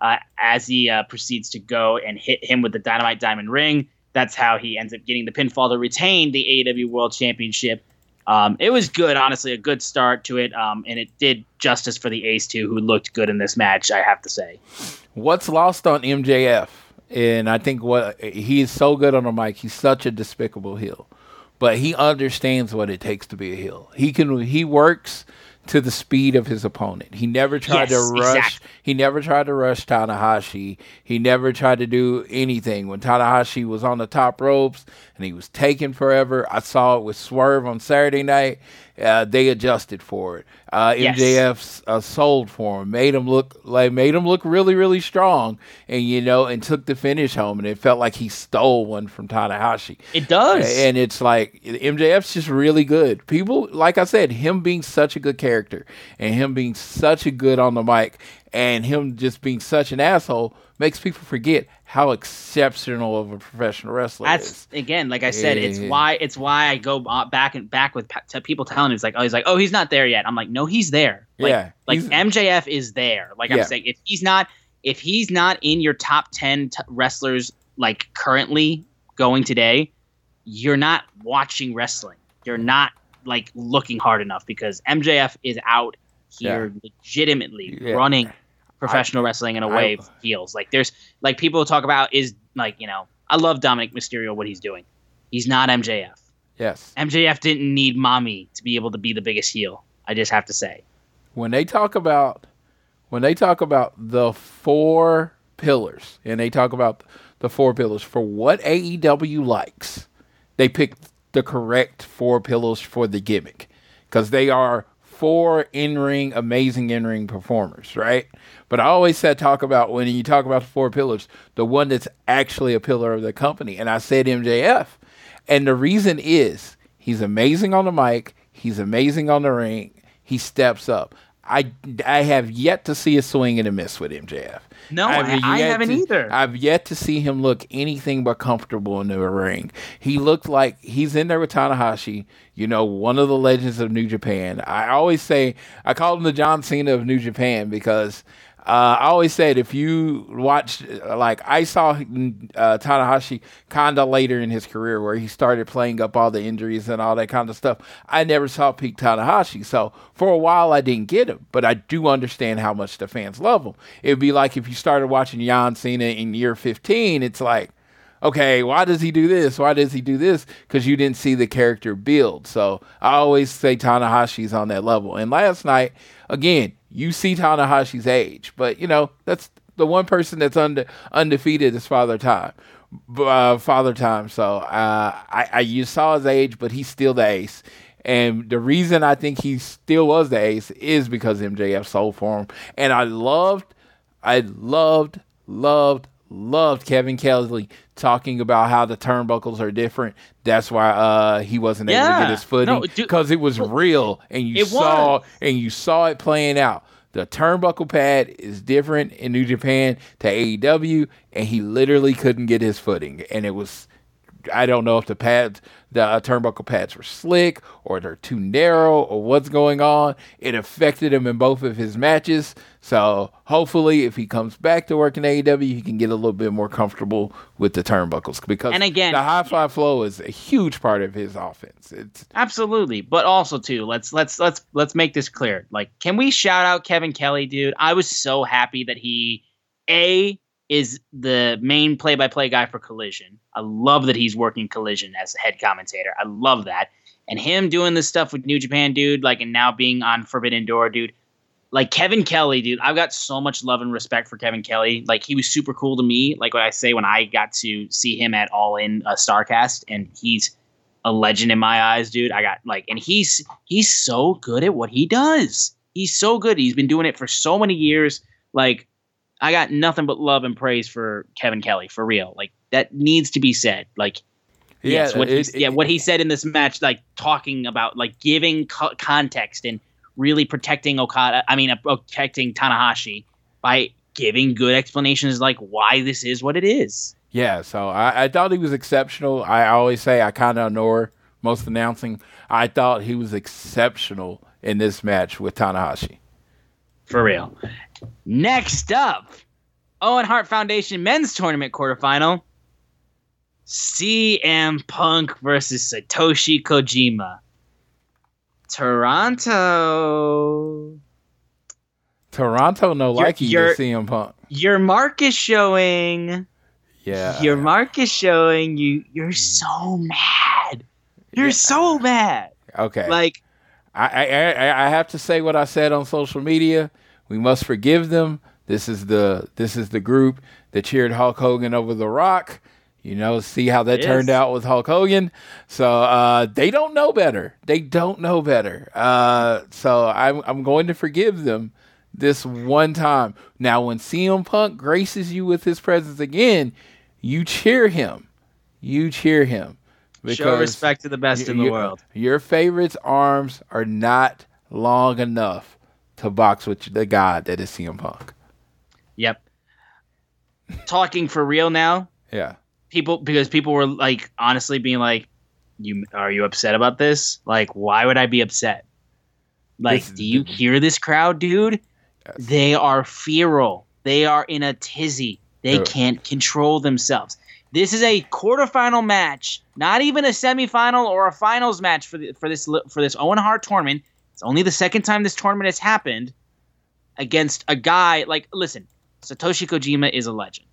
uh, as he uh, proceeds to go and hit him with the Dynamite Diamond Ring. That's how he ends up getting the pinfall to retain the AEW World Championship. Um, it was good, honestly, a good start to it, um, and it did justice for the Ace too, who looked good in this match. I have to say. What's lost on MJF, and I think what he's so good on the mic. He's such a despicable heel, but he understands what it takes to be a heel. He can he works to the speed of his opponent. He never tried Yes, to rush. exactly. He never tried to rush Tanahashi. He never tried to do anything. When Tanahashi was on the top ropes and he was taking forever, I saw it with Swerve on Saturday night. Uh, they adjusted for it. Uh, Yes. MJF uh, sold for him, made him look like made him look really really strong, and you know, and took the finish home, and it felt like he stole one from Tanahashi. It does. And it's like MJF's just really good. People, like I said, him being such a good character and him being such a good on the mic and him just being such an asshole makes people forget how exceptional of a professional wrestler That's is. again, like I said, it's why it's why I go uh, back and back with to people telling me it's like, oh, he's like, oh, he's not there yet. I'm like, no, he's there. Like, Yeah, like MJF is there. Like I'm saying, if he's not, if he's not in your top ten t- wrestlers, like currently going today, you're not watching wrestling. You're not like looking hard enough because MJF is out here legitimately Yeah. running professional wrestling in a way of heels. Like there's like people talk about is like you know I love Dominik Mysterio what he's doing. He's not MJF. Yes. MJF didn't need mommy to be able to be the biggest heel. I just have to say. when they talk about when they talk about the four pillars and they talk about the four pillars for what AEW likes, they pick the correct four pillars for the gimmick because they are four in-ring amazing in-ring performers, right? But I always said talk about when you talk about the four pillars, the one that's actually a pillar of the company, and I said MJF. And the reason is he's amazing on the mic, he's amazing on the ring, he steps up. I, I have yet to see a swing and a miss with MJF. No, I've I, I haven't to- either. I've yet to see him look anything but comfortable in the ring. He looked like he's in there with Tanahashi, you know, one of the legends of New Japan. I always say, I call him the John Cena of New Japan because uh, I always said if you watch, like, I saw uh, Tanahashi kind of later in his career where he started playing up all the injuries and all that kind of stuff. I never saw peak Tanahashi. So for a while, I didn't get him, but I do understand how much the fans love him. It would be like if you started watching Jan Cena in year 15, it's like, okay, why does he do this? Why does he do this? Because you didn't see the character build. So I always say Tanahashi's on that level. And last night, again, you see Tanahashi's age, but you know that's the one person that's unde- undefeated is Father Time. Uh, Father Time. So uh, I, I you saw his age, but he's still the ace. And the reason I think he still was the ace is because MJF sold for him. And I loved, I loved, loved, loved Kevin Kelly talking about how the turnbuckles are different. That's why uh, he wasn't able to get his footing No, because it was real and you saw was. and you saw it playing out. The turnbuckle pad is different in New Japan to AEW, and he literally couldn't get his footing. And it was, I don't know if the pads, the uh, turnbuckle pads were slick or they're too narrow or what's going on. It affected him in both of his matches. So hopefully, if he comes back to work in AEW, he can get a little bit more comfortable with the turnbuckles because And again- the high five flow is a huge part of his offense. It's Absolutely, but also too, let's let's let's let's make this clear. Like, can we shout out Kevin Kelly, dude? I was so happy that he a is the main play-by-play guy for Collision. I love that he's working Collision as a head commentator. I love that, and him doing this stuff with New Japan, dude. Like, and now being on Forbidden Door, dude. Like Kevin Kelly, dude. I've got so much love and respect for Kevin Kelly. Like, he was super cool to me. Like what I say when I got to see him at All In uh, Starcast, and he's a legend in my eyes, dude. I got like, and he's he's so good at what he does. He's so good. He's been doing it for so many years. Like, I got nothing but love and praise for Kevin Kelly for real. Like that needs to be said. Like, yes, what it- he, yeah, what he said in this match, like talking about like giving co- context and really protecting Okada. I mean, uh, protecting Tanahashi by giving good explanations like why this is what it is. Yeah, so I, I thought he was exceptional. I always say I kind of ignore most announcing. I thought he was exceptional in this match with Tanahashi. For real. Next up, Owen Hart Foundation men's tournament quarterfinal. CM Punk versus Satoshi Kojima. Toronto. Toronto no like you CM Punk. Your mark is showing. Yeah. Your mark is showing you. You're mm. so mad. You're Yeah. so mad. okay. Like, I, I I I have to say what I said on social media. We must forgive them. This is the this is the group that cheered Hulk Hogan over The Rock. You know, see how that Yes. turned out with Hulk Hogan. So uh, they don't know better. They don't know better. Uh, so I'm I'm going to forgive them this one time. Now, when CM Punk graces you with his presence again, you cheer him. You cheer him. show respect to the best in the world. Your favorite's arms are not long enough to box with the god that is CM Punk. Yep. Talking for real now. Yeah. People because people were like honestly being like you are you upset about this? Like why would i be upset? Like This- do you hear this crowd dude? They are feral. They are in a tizzy. They can't control themselves. This is a quarterfinal match not even a semifinal or a finals match for the, for this for this owen hart tournament. It's only the second time this tournament has happened against a guy like listen satoshi kojima is a legend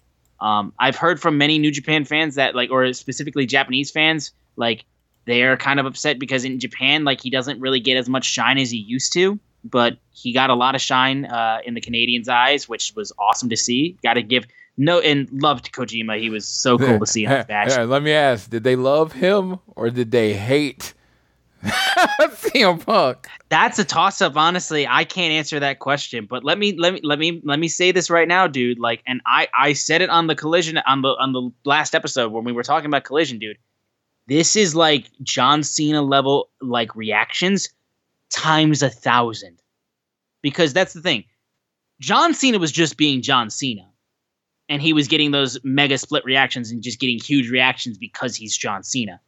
um, I've heard from many New Japan fans that like, or specifically Japanese fans, like they're kind of upset because in Japan, like he doesn't really get as much shine as he used to. But he got a lot of shine uh, in the Canadians' eyes, which was awesome to see. Got to give no and loved Kojima. He was so cool to see in match. Let me ask: Did they love him or did they hate CM Punk? That's a toss up, honestly. I can't answer that question. But let me let me let me let me say this right now, dude. Like, and I I said it on the collision on the on the last episode when we were talking about collision, dude. This is like John Cena level like reactions times a thousand. Because that's the thing. John Cena was just being John Cena. And he was getting those mega split reactions and just getting huge reactions because he's John Cena.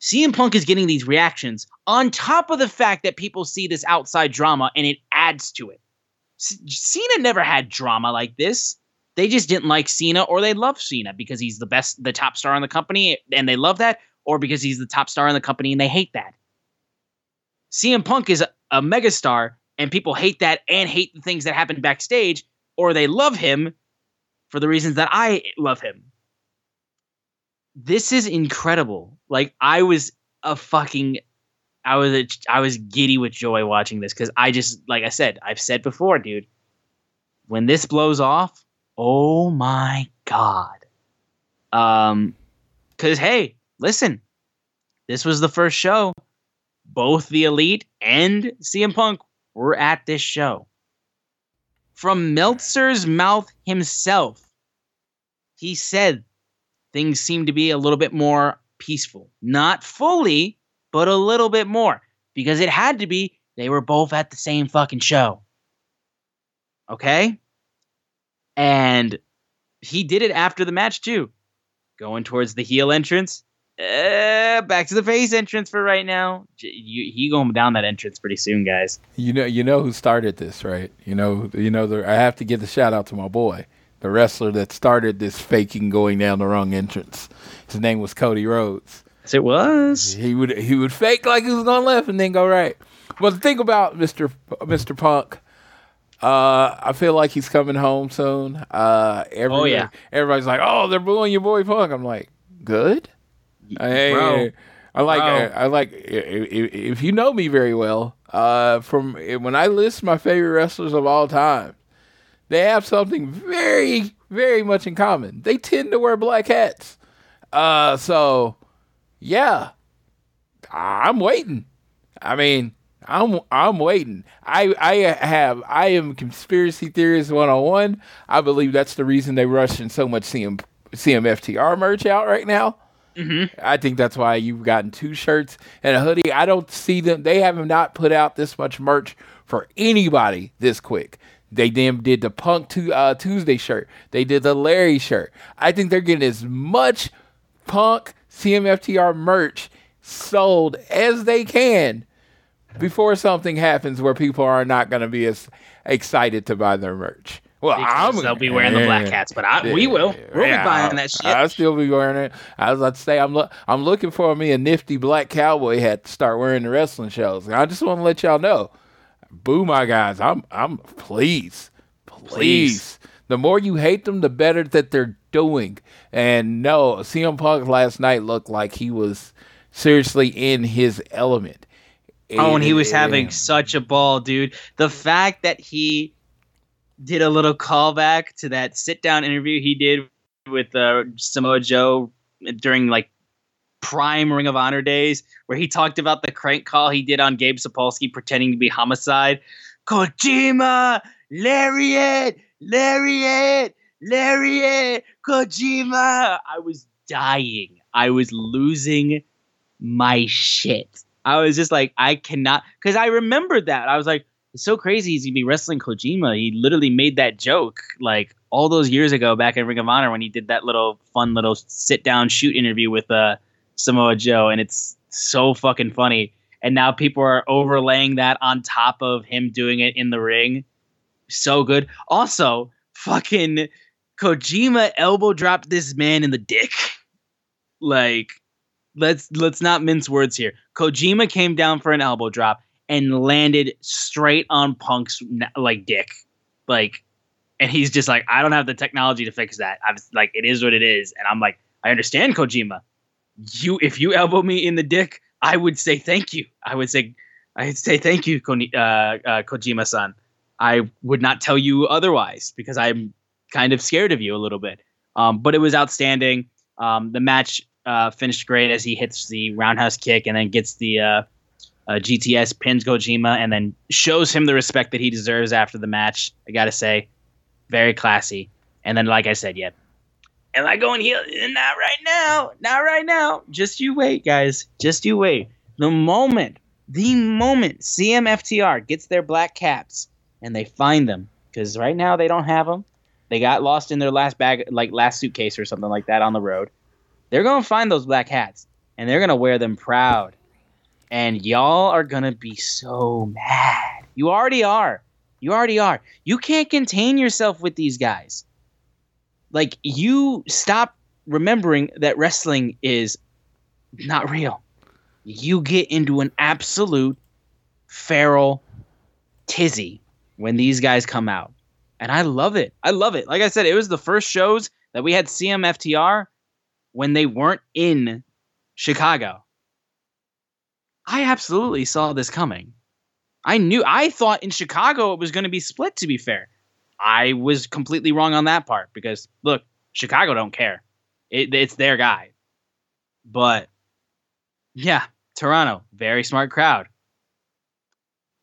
CM Punk is getting these reactions on top of the fact that people see this outside drama and it adds to it. C- Cena never had drama like this. They just didn't like Cena or they love Cena because he's the best, the top star in the company and they love that, or because he's the top star in the company and they hate that. CM Punk is a, a megastar and people hate that and hate the things that happen backstage, or they love him for the reasons that I love him this is incredible. Like I was a fucking I was a, I was giddy with joy watching this cuz I just like I said, I've said before, dude. When this blows off, oh my god. Um cuz hey, listen. This was the first show. Both the Elite and CM Punk were at this show. From Meltzer's mouth himself, he said things seem to be a little bit more peaceful. Not fully, but a little bit more. Because it had to be. They were both at the same fucking show. Okay? And he did it after the match too. Going towards the heel entrance. Uh, back to the face entrance for right now. You, he going down that entrance pretty soon, guys. You know, you know who started this, right? You know, you know. The, I have to give the shout out to my boy, the wrestler that started this faking going down the wrong entrance. His name was Cody Rhodes. Yes, it was. He would he would fake like he was going left and then go right. Well, the thing about Mister Mister Punk, uh, I feel like he's coming home soon. Uh, every, Oh, yeah. everybody's like, "Oh, they're booing your boy Punk." I'm like, "Good." Hey, Bro. I like. I like if, if you know me very well, uh, from when I list my favorite wrestlers of all time, they have something very very much in common. They tend to wear black hats. Uh, so yeah, I'm waiting. I mean, I'm I'm waiting. I I have I am conspiracy theorist 101. I believe that's the reason they rushing so much CM CMFTR merch out right now. I think that's why you've gotten two shirts and a hoodie. I don't see them. They have not put out this much merch for anybody this quick. They then did the Punk uh, Tuesday shirt. They did the Larry shirt. I think they're getting as much Punk CMFTR merch sold as they can before something happens where people are not going to be as excited to buy their merch. Well, Because I'm they'll be wearing the black hats, but I, we will. We'll Yeah, be buying that shit. I'll still be wearing it. I was about to say I'm lo- I'm looking for me a nifty black cowboy hat to start wearing the wrestling shows. I just want to let y'all know, boo my guys. I'm I'm please, please. Please. The more you hate them, the better that they're doing. And no, CM Punk last night looked like he was seriously in his element. Oh, and he was having such a ball, dude. The fact that he did a little callback to that sit down interview he did with uh, Samoa Joe during like prime Ring of Honor days, where he talked about the crank call he did on Gabe Sapolsky pretending to be homicide. Kojima, Lariat, Lariat, Lariat, Kojima. I was dying. I was losing my shit. I was just like, I cannot, because I remembered that. I was like, it's so crazy he's gonna be wrestling Kojima. He literally made that joke like all those years ago back in Ring of Honor when he did that little fun little sit down shoot interview with uh, Samoa Joe, and it's so fucking funny. And now people are overlaying that on top of him doing it in the ring. So good. Also, fucking Kojima elbow dropped this man in the dick. Like, let's let's not mince words here. Kojima came down for an elbow drop and landed straight on Punk's like dick, like, and he's just like, I don't have the technology to fix that. I'm like, it is what it is, and I'm like, I understand Kojima. You, if you elbow me in the dick, I would say thank you. I would say, I'd say thank you, Koni- uh, uh, Kojima-san. I would not tell you otherwise because I'm kind of scared of you a little bit. Um, but it was outstanding. Um, the match uh, finished great as he hits the roundhouse kick and then gets the uh, uh, GTS pins Kojima and then shows him the respect that he deserves after the match. I gotta say, very classy. And then, like I said, yeah, am I going heel? Not right now. Not right now. Just you wait, guys. Just you wait. The moment, the moment CMFTR gets their black caps and they find them, because right now they don't have them. They got lost in their last bag, like last suitcase or something like that on the road. They're gonna find those black hats and they're gonna wear them proud. And y'all are gonna be so mad. You already are. You already are. You can't contain yourself with these guys. Like you stop remembering that wrestling is not real. You get into an absolute feral tizzy when these guys come out. And I love it. I love it. Like I said, it was the first shows that we had CMFTR when they weren't in Chicago. I absolutely saw this coming. I knew I thought in Chicago it was going to be split to be fair. I was completely wrong on that part because look, Chicago don't care. It, it's their guy. But yeah, Toronto, very smart crowd.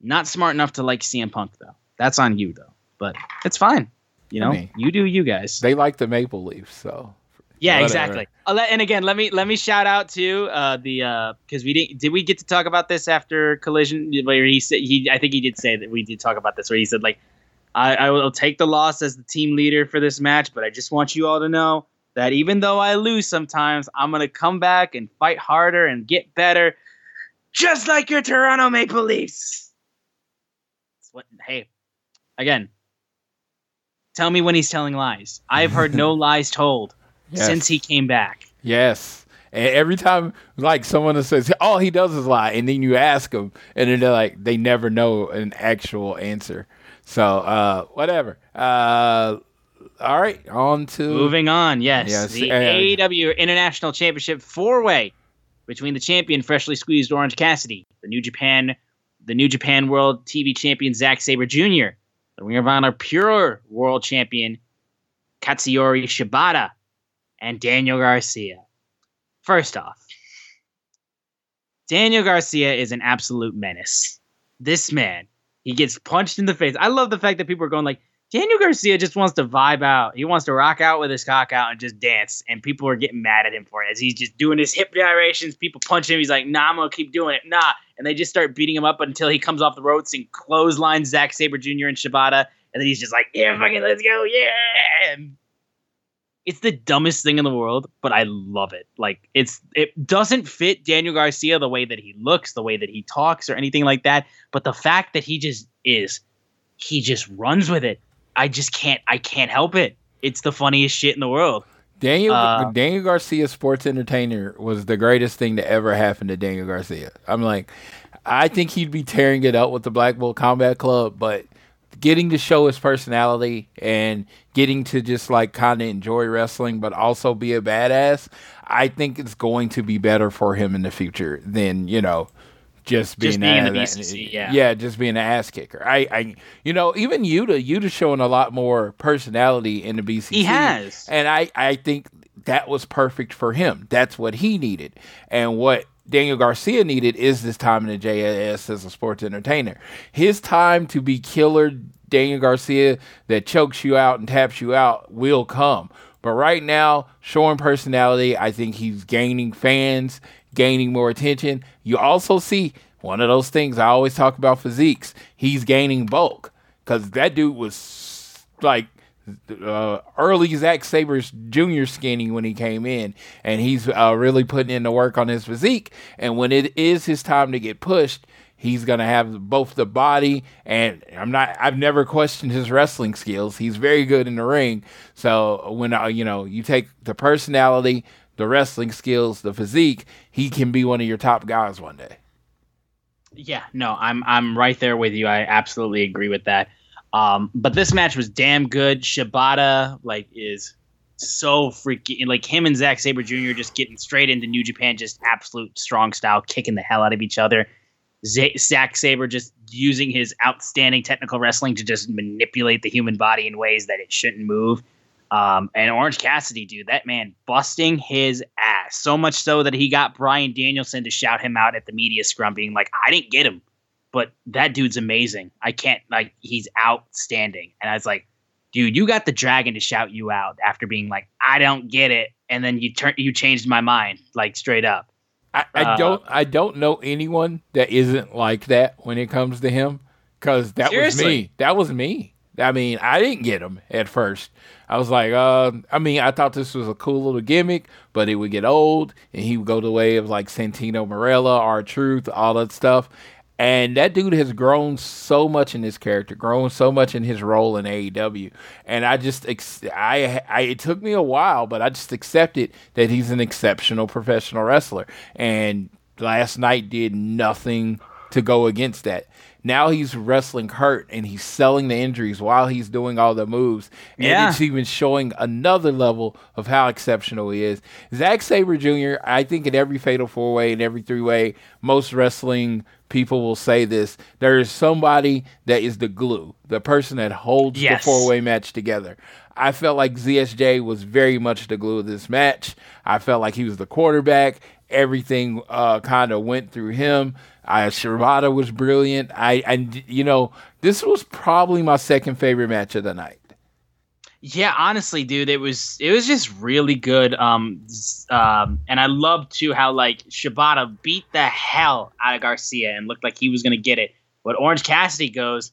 Not smart enough to like CM Punk though. That's on you though. But it's fine. You know, mean, you do you guys. They like the maple Leafs, so Yeah, Whatever. exactly. Uh, and again, let me let me shout out to uh, the because we didn't did we get to talk about this after collision where he said he I think he did say that we did talk about this where he said like I, I will take the loss as the team leader for this match, but I just want you all to know that even though I lose sometimes, I'm gonna come back and fight harder and get better, just like your Toronto Maple Leafs. What hey, again, tell me when he's telling lies. I've heard no lies told Yes. since he came back. Yes. And every time, like someone says, "All he does is lie," and then you ask them, and then they're like, they never know an actual answer. So, uh, whatever. Uh, all right, on to Moving on, yes. Yes, the uh, AEW International Championship four way between the champion, freshly squeezed Orange Cassidy, the New Japan, the New Japan World TV Champion Zack Sabre Jr., the Ring of Honor Pure World Champion Katsuyori Shibata, and Daniel Garcia. First off, Daniel Garcia is an absolute menace. This man, he gets punched in the face. I love the fact that people are going like, Daniel Garcia just wants to vibe out. He wants to rock out with his cock out and just dance. And people are getting mad at him for it as he's just doing his hip gyrations. People punch him. He's like, nah, I'm going to keep doing it. Nah. And they just start beating him up until he comes off the ropes and clotheslines Zack Sabre Jr. and Shibata. And then he's just like, yeah, fucking let's go. Yeah. And it's the dumbest thing in the world, but I love it. Like it's it doesn't fit Daniel Garcia the way that he looks, the way that he talks, or anything like that. But the fact that he just is, he just runs with it. I just can't. I can't help it. It's the funniest shit in the world. Daniel Uh, Daniel Garcia, sports entertainer, was the greatest thing to ever happen to Daniel Garcia. I'm like, I think he'd be tearing it up with the Blackpool Combat Club, but getting to show his personality and getting to just like kind of enjoy wrestling, but also be a badass, I think it's going to be better for him in the future than you know. Just being, Just being in a- the BCC, yeah. yeah, just being an ass kicker. I, I, you know, even Yuta, Yuta's showing a lot more personality in the BCC. He has. And I, I think that was perfect for him. That's what he needed. And what Daniel Garcia needed is this time in the JAS as a sports entertainer. His time to be killer Daniel Garcia that chokes you out and taps you out will come. But right now, showing personality, I think he's gaining fans, gaining more attention. You also see one of those things I always talk about physiques. He's gaining bulk because that dude was like uh, early Zack Sabres Jr. skinny when he came in, and he's uh, really putting in the work on his physique. And when it is his time to get pushed, he's gonna have both the body and I'm not. I've never questioned his wrestling skills. He's very good in the ring. So when uh, you know you take the personality, the wrestling skills, the physique, he can be one of your top guys one day. Yeah, no, I'm I'm right there with you. I absolutely agree with that. Um, but this match was damn good. Shibata like is so freaking like him and Zack Sabre Jr. just getting straight into New Japan, just absolute strong style, kicking the hell out of each other. Z- Zack Sabre just using his outstanding technical wrestling to just manipulate the human body in ways that it shouldn't move. Um, and Orange Cassidy, dude, that man busting his ass so much so that he got Bryan Danielson to shout him out at the media scrum, being like, "I didn't get him, but that dude's amazing. I can't like he's outstanding." And I was like, "Dude, you got the dragon to shout you out after being like, I don't get it," and then you turn you changed my mind like straight up. I, I Uh, don't I don't know anyone that isn't like that when it comes to him because that was me. That was me. I mean, I didn't get him at first. I was like, uh, I mean, I thought this was a cool little gimmick, but it would get old, and he would go the way of like Santino Marella, R Truth, all that stuff. And that dude has grown so much in his character, grown so much in his role in AEW, and I just, I, I, it took me a while, but I just accepted that he's an exceptional professional wrestler. And last night did nothing to go against that. Now he's wrestling hurt and he's selling the injuries while he's doing all the moves. And Yeah. it's even showing another level of how exceptional he is. Zack Sabre Jr., I think in every fatal four way and every three way, most wrestling people will say this. There is somebody that is the glue, the person that holds Yes. the four way match together. I felt like ZSJ was very much the glue of this match. I felt like he was the quarterback. Everything uh, kind of went through him. I Shibata was brilliant. I and you know this was probably my second favorite match of the night. Yeah, honestly, dude, it was it was just really good. Um, um, and I loved too how like Shibata beat the hell out of Garcia and looked like he was gonna get it. But Orange Cassidy goes,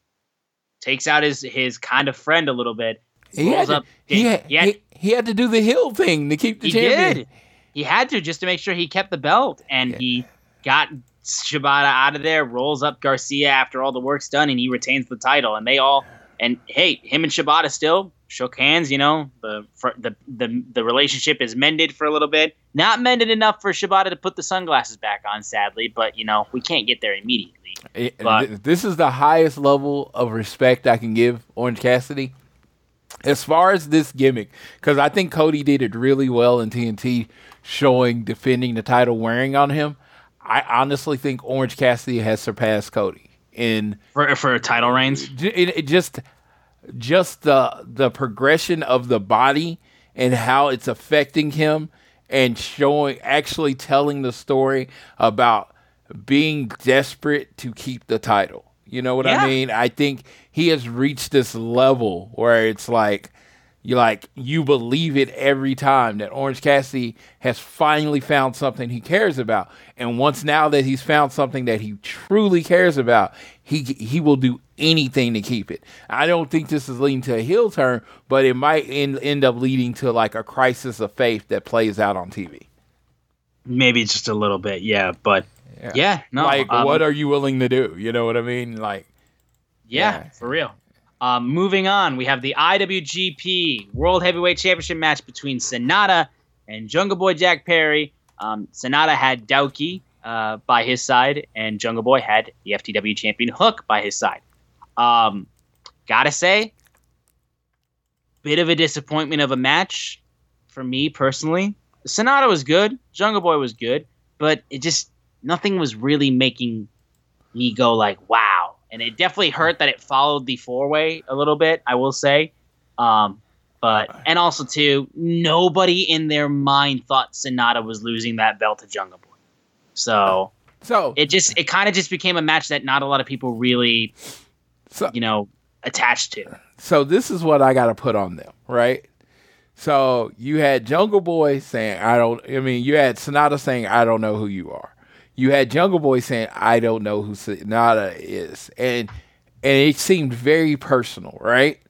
takes out his his kind of friend a little bit. He had, to, he, had, he had- he, he had to do the hill thing to keep the he champion. did. He had to just to make sure he kept the belt, and Yeah. he got Shibata out of there. Rolls up Garcia after all the work's done, and he retains the title. And they all and hey, him and Shibata still shook hands. You know, the the the the relationship is mended for a little bit. Not mended enough for Shibata to put the sunglasses back on, sadly. But you know, we can't get there immediately. It- But- this is the highest level of respect I can give Orange Cassidy. As far as this gimmick, because I think Cody did it really well in TNT, showing defending the title wearing on him. I honestly think Orange Cassidy has surpassed Cody in For for title reigns, it, it just just the the progression of the body and how it's affecting him and showing actually telling the story about being desperate to keep the title. You know what Yeah. I mean? I think he has reached this level where it's like you like you believe it every time that Orange Cassidy has finally found something he cares about. And once now that he's found something that he truly cares about, he he will do anything to keep it. I don't think this is leading to a heel turn, but it might end, end up leading to like a crisis of faith that plays out on TV. maybe just a little bit, yeah. But yeah, no. like um, what are you willing to do? You know what I mean? Like Yeah, Yeah. for real. Um, moving on, we have the IWGP World Heavyweight Championship match between Sanada and Jungle Boy Jack Perry. Um, Sanada had Douki uh, by his side, and Jungle Boy had the FTW champion Hook by his side. Um, gotta say, bit of a disappointment of a match for me personally. Sanada was good, Jungle Boy was good, but it just nothing was really making me go like wow and it definitely hurt that it followed the four way a little bit i will say um but and also too nobody in their mind thought sanada was losing that belt to jungle boy so so it just it kind of just became a match that not a lot of people really so you know attached to so this is what I got to put on them, right? So you had Jungle Boy saying, "I don't." I mean, you had Sanada saying, "I don't know who you are." You had Jungle Boy saying, "I don't know who Sanada is," and and it seemed very personal, right?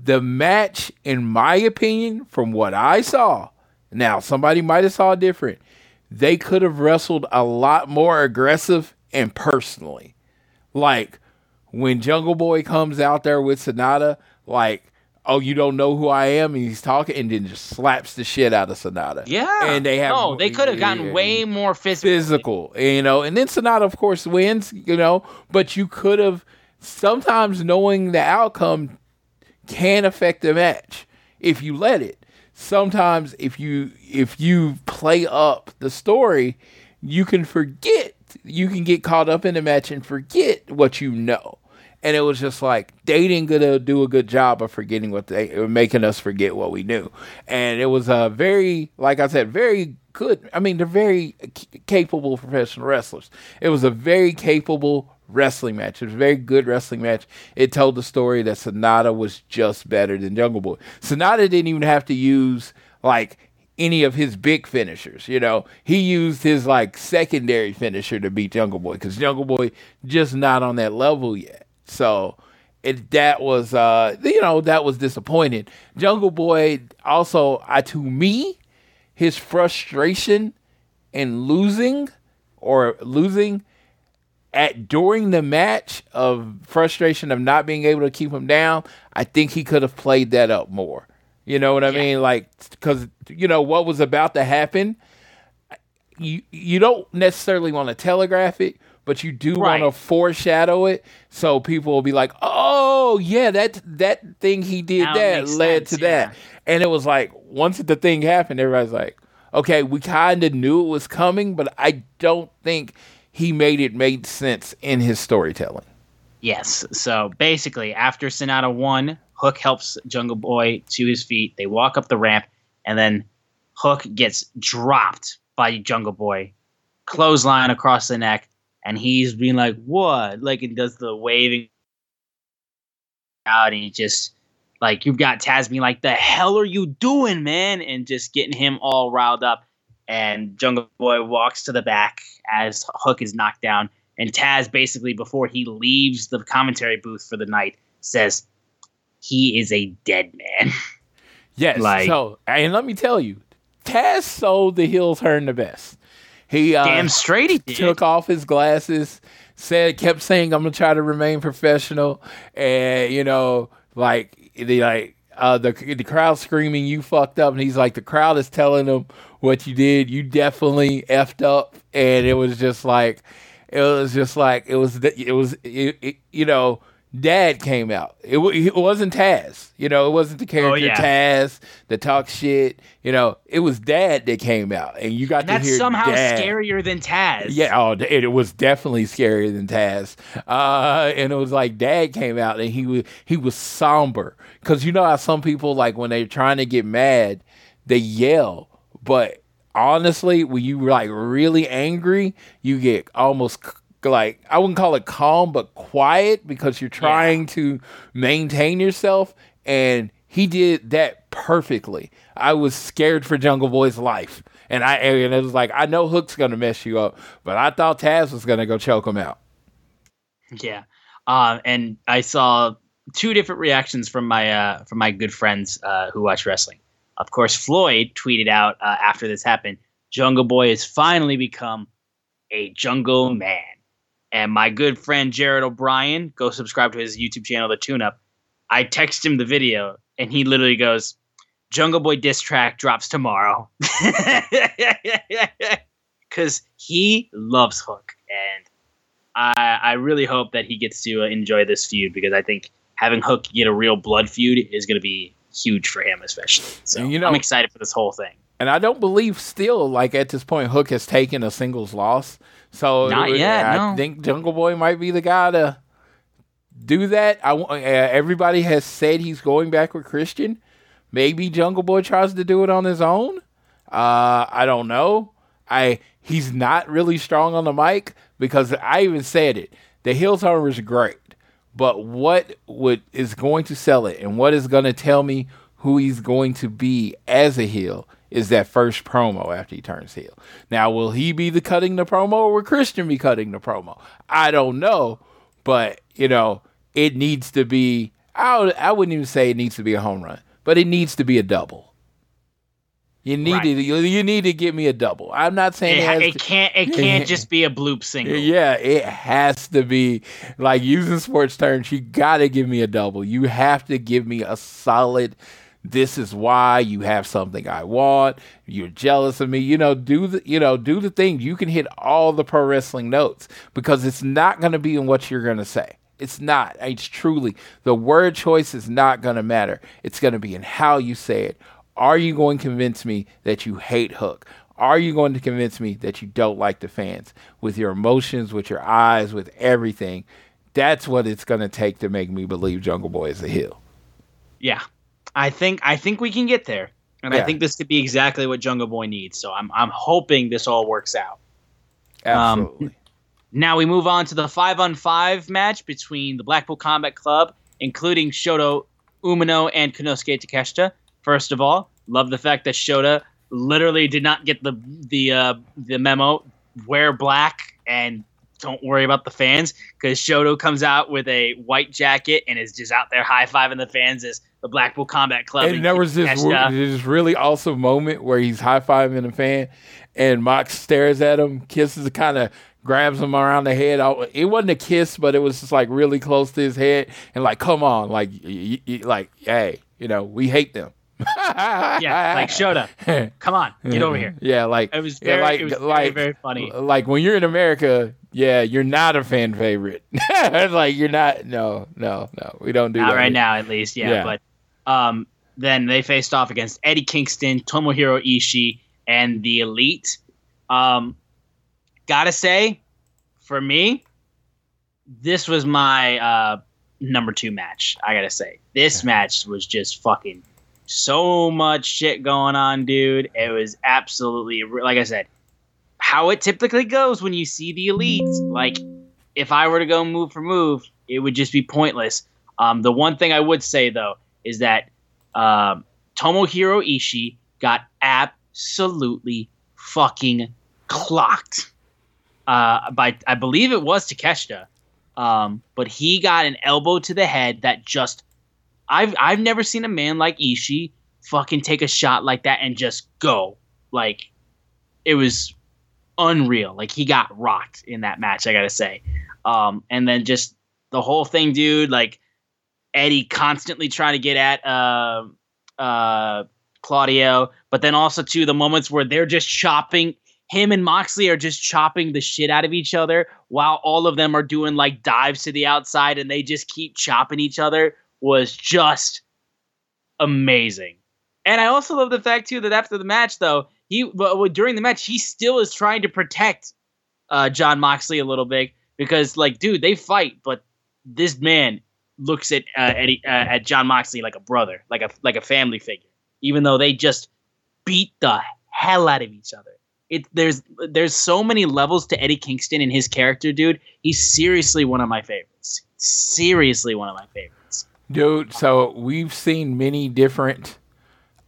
The match, in my opinion, from what I saw, now somebody might have saw different. They could have wrestled a lot more aggressive and personally, like when Jungle Boy comes out there with Sanada, like, oh, you don't know who I am, and he's talking, and then just slaps the shit out of Sanada. yeah and they have no they could have gotten yeah, way more physical physical, you know. And then Sanada, of course, wins, you know. But you could have sometimes knowing the outcome can affect the match if you let it. Sometimes if you if you play up the story, you can forget. You can get caught up in the match and forget what you know. And it was just like they didn't gonna do a good job of forgetting what they were making us forget what we knew. And it was a very, like I said, very good. I mean, they're very capable professional wrestlers. It was a very capable wrestling match. It was a very good wrestling match. It told the story that Sanada was just better than Jungle Boy. Sanada didn't even have to use like any of his big finishers. You know, he used his like secondary finisher to beat Jungle Boy because Jungle Boy just not on that level yet. So it that was uh you know that was disappointing. Jungle Boy also uh, to me his frustration in losing or losing at during the match of frustration of not being able to keep him down, I think he could have played that up more. You know what I Yeah. mean? Like cuz you know what was about to happen, you you don't necessarily want to telegraph it, but you do Right. want to foreshadow it so people will be like, "Oh, yeah, that that thing he did Now that led sense, to that." And it was like once the thing happened, everybody's like, "Okay, we kind of knew it was coming, but I don't think he made it made sense in his storytelling." Yes. So basically, after Sanada 1, Hook helps Jungle Boy to his feet. They walk up the ramp, and then Hook gets dropped by Jungle Boy, clothesline across the neck, and he's being like, "What?" Like, and does the waving out, and he just like you've got Taz being like, "The hell are you doing, man?" and just getting him all riled up. And Jungle Boy walks to the back as Hook is knocked down. And Taz basically, before he leaves the commentary booth for the night, says he is a dead man. Yes. Like- so, and let me tell you, Taz sold the heel turn the best. He uh, Damn straight he did. took off his glasses, said, kept saying, "I'm gonna try to remain professional," and you know, like the like uh, the the crowd screaming, "You fucked up!" And he's like, the crowd is telling him what you did. You definitely effed up, and it was just like, it was just like it was it was it, it, you know. Dad came out. It, it wasn't Taz. You know, it wasn't the character Oh, yeah. Taz that talk shit. You know, it was Dad that came out, and you got And to that's hear somehow Dad. scarier than Taz. Yeah, oh, it, it was definitely scarier than Taz. Uh, and it was like Dad came out and he was he was somber because you know how some people like when they're trying to get mad, they yell, but honestly, when you like really angry, you get almost like I wouldn't call it calm, but quiet because you're trying to maintain yourself. And he did that perfectly. I was scared for Jungle Boy's life. And I and it was like I know Hook's gonna mess you up, but I thought Taz was gonna go choke him out. Yeah. Um, and I saw two different reactions from my uh, from my good friends uh, who watch wrestling. Of course, Floyd tweeted out uh, after this happened, "Jungle Boy has finally become a Jungle Man." And my good friend Jared O'Brien, go subscribe to his YouTube channel, The Tune Up. I text him the video, and he literally goes, "Jungle Boy diss track drops tomorrow," because he loves Hook, and I, I really hope that he gets to enjoy this feud because I think having Hook get a real blood feud is going to be huge for him, especially. So you know- I'm excited for this whole thing. And I don't believe still like at this point Hook has taken a singles loss. So Not uh, yet, I no. think Jungle Boy might be the guy to do that. I uh, everybody has said he's going back with Christian. Maybe Jungle Boy tries to do it on his own. Uh, I don't know. I he's not really strong on the mic because I even said it. The heel turn is great, but what would is going to sell it and what is going to tell me who he's going to be as a heel is that first promo after he turns heel. Now, will he be the cutting the promo or will Christian be cutting the promo? I don't know, but you know, it needs to be. I I wouldn't even say it needs to be a home run, but it needs to be a double. You need Right. to you, you need to give me a double. I'm not saying It, it, has it to- can't it can't just be a bloop single. yeah, it has to be like using sports terms. You got to give me a double. You have to give me a solid. This is why you have something I want. You're jealous of me. You know, do the you know do the thing. You can hit all the pro wrestling notes because it's not going to be in what you're going to say. It's not. It's truly the word choice is not going to matter. It's going to be in how you say it. Are you going to convince me that you hate Hook? Are you going to convince me that you don't like the fans with your emotions, with your eyes, with everything? That's what it's going to take to make me believe Jungle Boy is a heel. Yeah. I think I think we can get there. And Yeah. I think this could be exactly what Jungle Boy needs. So I'm I'm hoping this all works out. Um, Absolutely. Now we move on to the five on five match between the Blackpool Combat Club, including Shota Umino and Konosuke Takeshita. First of all, love the fact that Shota literally did not get the the uh, the memo. Wear black and don't worry about the fans because Shota comes out with a white jacket and is just out there high fiving the fans as the Blackpool Combat Club. and there was this, this really awesome moment where he's high fiving a fan, and Mox stares at him, kisses, kind of grabs him around the head. It wasn't a kiss, but it was just like really close to his head, and like, come on, like, y- y- like, hey, you know, we hate them. yeah, like Shota, come on, get over here. Yeah, like It was yeah, very- it was very, very funny. Like when you're in America, yeah, you're not a fan favorite. like you're not. No, no, no. We don't do Not that. right now, at least. Yeah, Yeah. but um, then they faced off against Eddie Kingston, Tomohiro Ishii, and the Elite. Um, gotta say, for me, this was my uh, number two match. I gotta say, this match was just fucking so much shit going on, dude. It was absolutely like I said, how it typically goes when you see the elites. Like, if I were to go move for move, it would just be pointless. Um, the one thing I would say though is that um, Tomohiro Ishii got absolutely fucking clocked uh, by I believe it was Takeshita. Um, but he got an elbow to the head that just I've I've never seen a man like Ishii fucking take a shot like that and just go. Like it was unreal. Like he got rocked in that match, I gotta say. Um, and then just the whole thing, dude, like Eddie constantly trying to get at uh uh Claudio, but then also too the moments where they're just chopping him and Moxley are just chopping the shit out of each other while all of them are doing like dives to the outside and they just keep chopping each other was just amazing. And I also love the fact too that after the match though, he during the match he still is trying to protect uh, John Moxley a little bit because like dude, they fight, but this man looks at uh, Eddie, uh, at John Moxley like a brother, like a like a family figure, even though they just beat the hell out of each other. It there's there's so many levels to Eddie Kingston and his character, dude. He's seriously one of my favorites. Seriously one of my favorites. Dude, so we've seen many different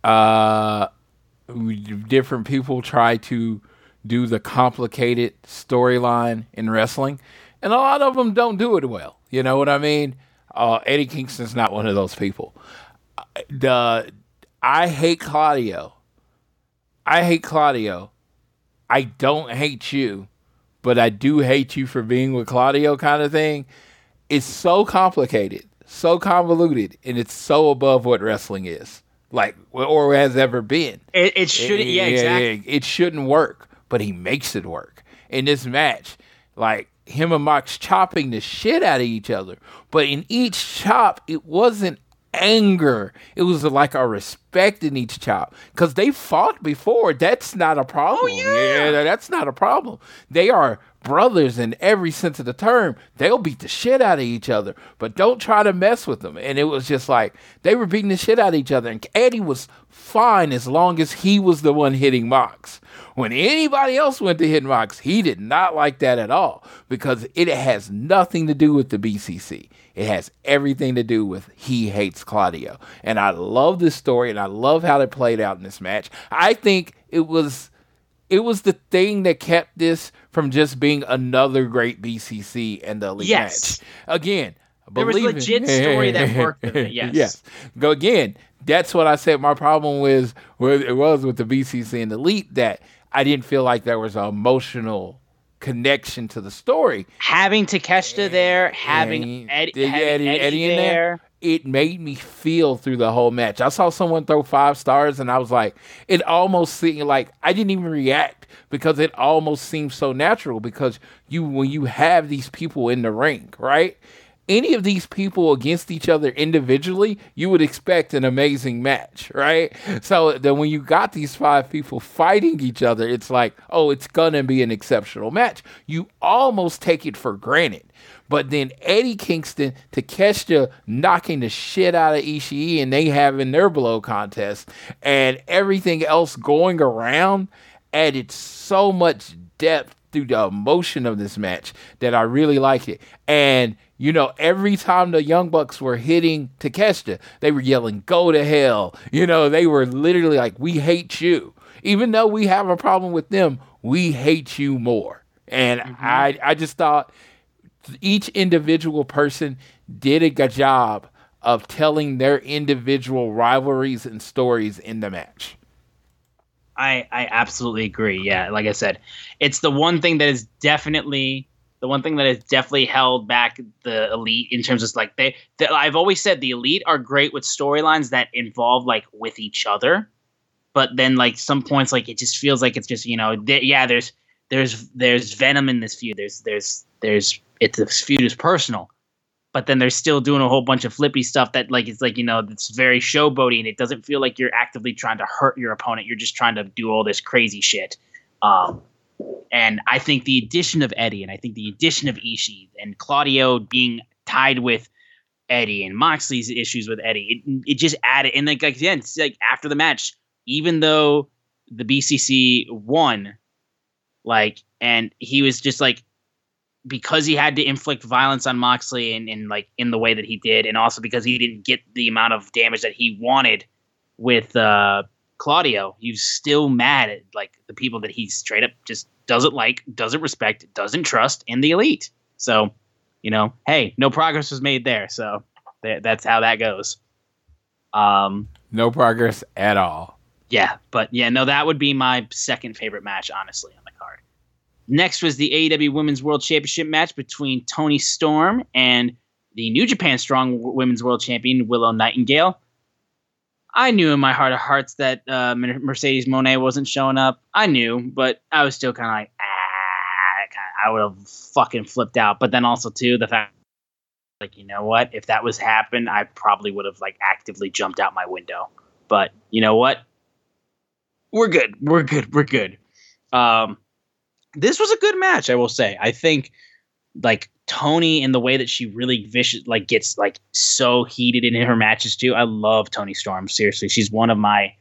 uh different people try to do the complicated storyline in wrestling, and a lot of them don't do it well. You know what I mean? Uh, Eddie Kingston's not one of those people. The I hate Claudio. I hate Claudio. I don't hate you, but I do hate you for being with Claudio kind of thing. It's so complicated, so convoluted, and it's so above what wrestling is. Like or has ever been. It, it shouldn't. Yeah, exactly. It shouldn't work, but he makes it work. In this match, like him and Mox chopping the shit out of each other. But in each chop, it wasn't anger. It was like a respect in each child Because they fought before. That's not a problem. Oh, yeah. that's not a problem. They are brothers in every sense of the term. They'll beat the shit out of each other. But don't try to mess with them. And it was just like they were beating the shit out of each other. And Eddie was fine as long as he was the one hitting Mox. When anybody else went to hit Mox, he did not like that at all because it has nothing to do with the BCC. It has everything to do with he hates Claudio. And I love this story and I love how it played out in this match. I think it was it was the thing that kept this from just being another great BCC and the elite Yes. match. Again, There was it. legit story that worked with it, yes. yes. Go again. That's what I said. My problem was where it was with the BCC and the elite that I didn't feel like there was an emotional connection to the story. Having Takeshita there, having Eddie, having Eddie- Eddie, there. there. It made me feel through the whole match. I saw someone throw five stars, and I was like, it almost seemed like I didn't even react because it almost seemed so natural. Because you, when you have these people in the ring, right? Any of these people against each other individually, you would expect an amazing match, right? So then when you got these five people fighting each other, it's like, oh, it's gonna be an exceptional match. You almost take it for granted. But then Eddie Kingston, Takeshita knocking the shit out of Ishii and they having their blow contest and everything else going around added so much depth through the emotion of this match that I really like it. And you know, every time the Young Bucks were hitting Takeshita, they were yelling, "Go to hell!" You know, they were literally like, "We hate you." Even though we have a problem with them, we hate you more. And mm-hmm. I, I just thought each individual person did a good job of telling their individual rivalries and stories in the match. I, I absolutely agree. Yeah, like I said, it's the one thing that is definitely the one thing that has definitely held back the elite in terms of like they. they I've always said the elite are great with storylines that involve like with each other, but then like some points like it just feels like it's just you know th- yeah there's there's there's venom in this feud. There's there's there's it's this feud is personal, but then they're still doing a whole bunch of flippy stuff that like it's like you know it's very showboaty and it doesn't feel like you're actively trying to hurt your opponent. You're just trying to do all this crazy shit. Um and i think the addition of eddie and i think the addition of ishii and claudio being tied with eddie and moxley's issues with eddie it, it just added and like again it's like after the match even though the bcc won like and he was just like because he had to inflict violence on Moxley and, and like in the way that he did, and also because he didn't get the amount of damage that he wanted with uh, Claudio, he's still mad at like the people that he straight up just doesn't like, doesn't respect, doesn't trust in the elite. So, you know, hey, no progress was made there, so th- that's how that goes. Um, No progress at all. yeah, but yeah, no, that would be my second favorite match, honestly, on the card. Next was the AEW Women's World Championship match between Toni Storm and the New Japan Strong Women's World Champion Willow Nightingale. I knew in my heart of hearts that uh, Mercedes Moné wasn't showing up. I knew, but I was still kind of like, ah, I would have fucking flipped out. But then also too the fact, like, you know what? If that was happened, I probably would have like actively jumped out my window. But you know what? we're good. We're good. We're good. Um, this was a good match, I will say. I think like Toni in the way that she really vicious like gets like so heated in her matches too. I love Toni Storm. Seriously, she's one of my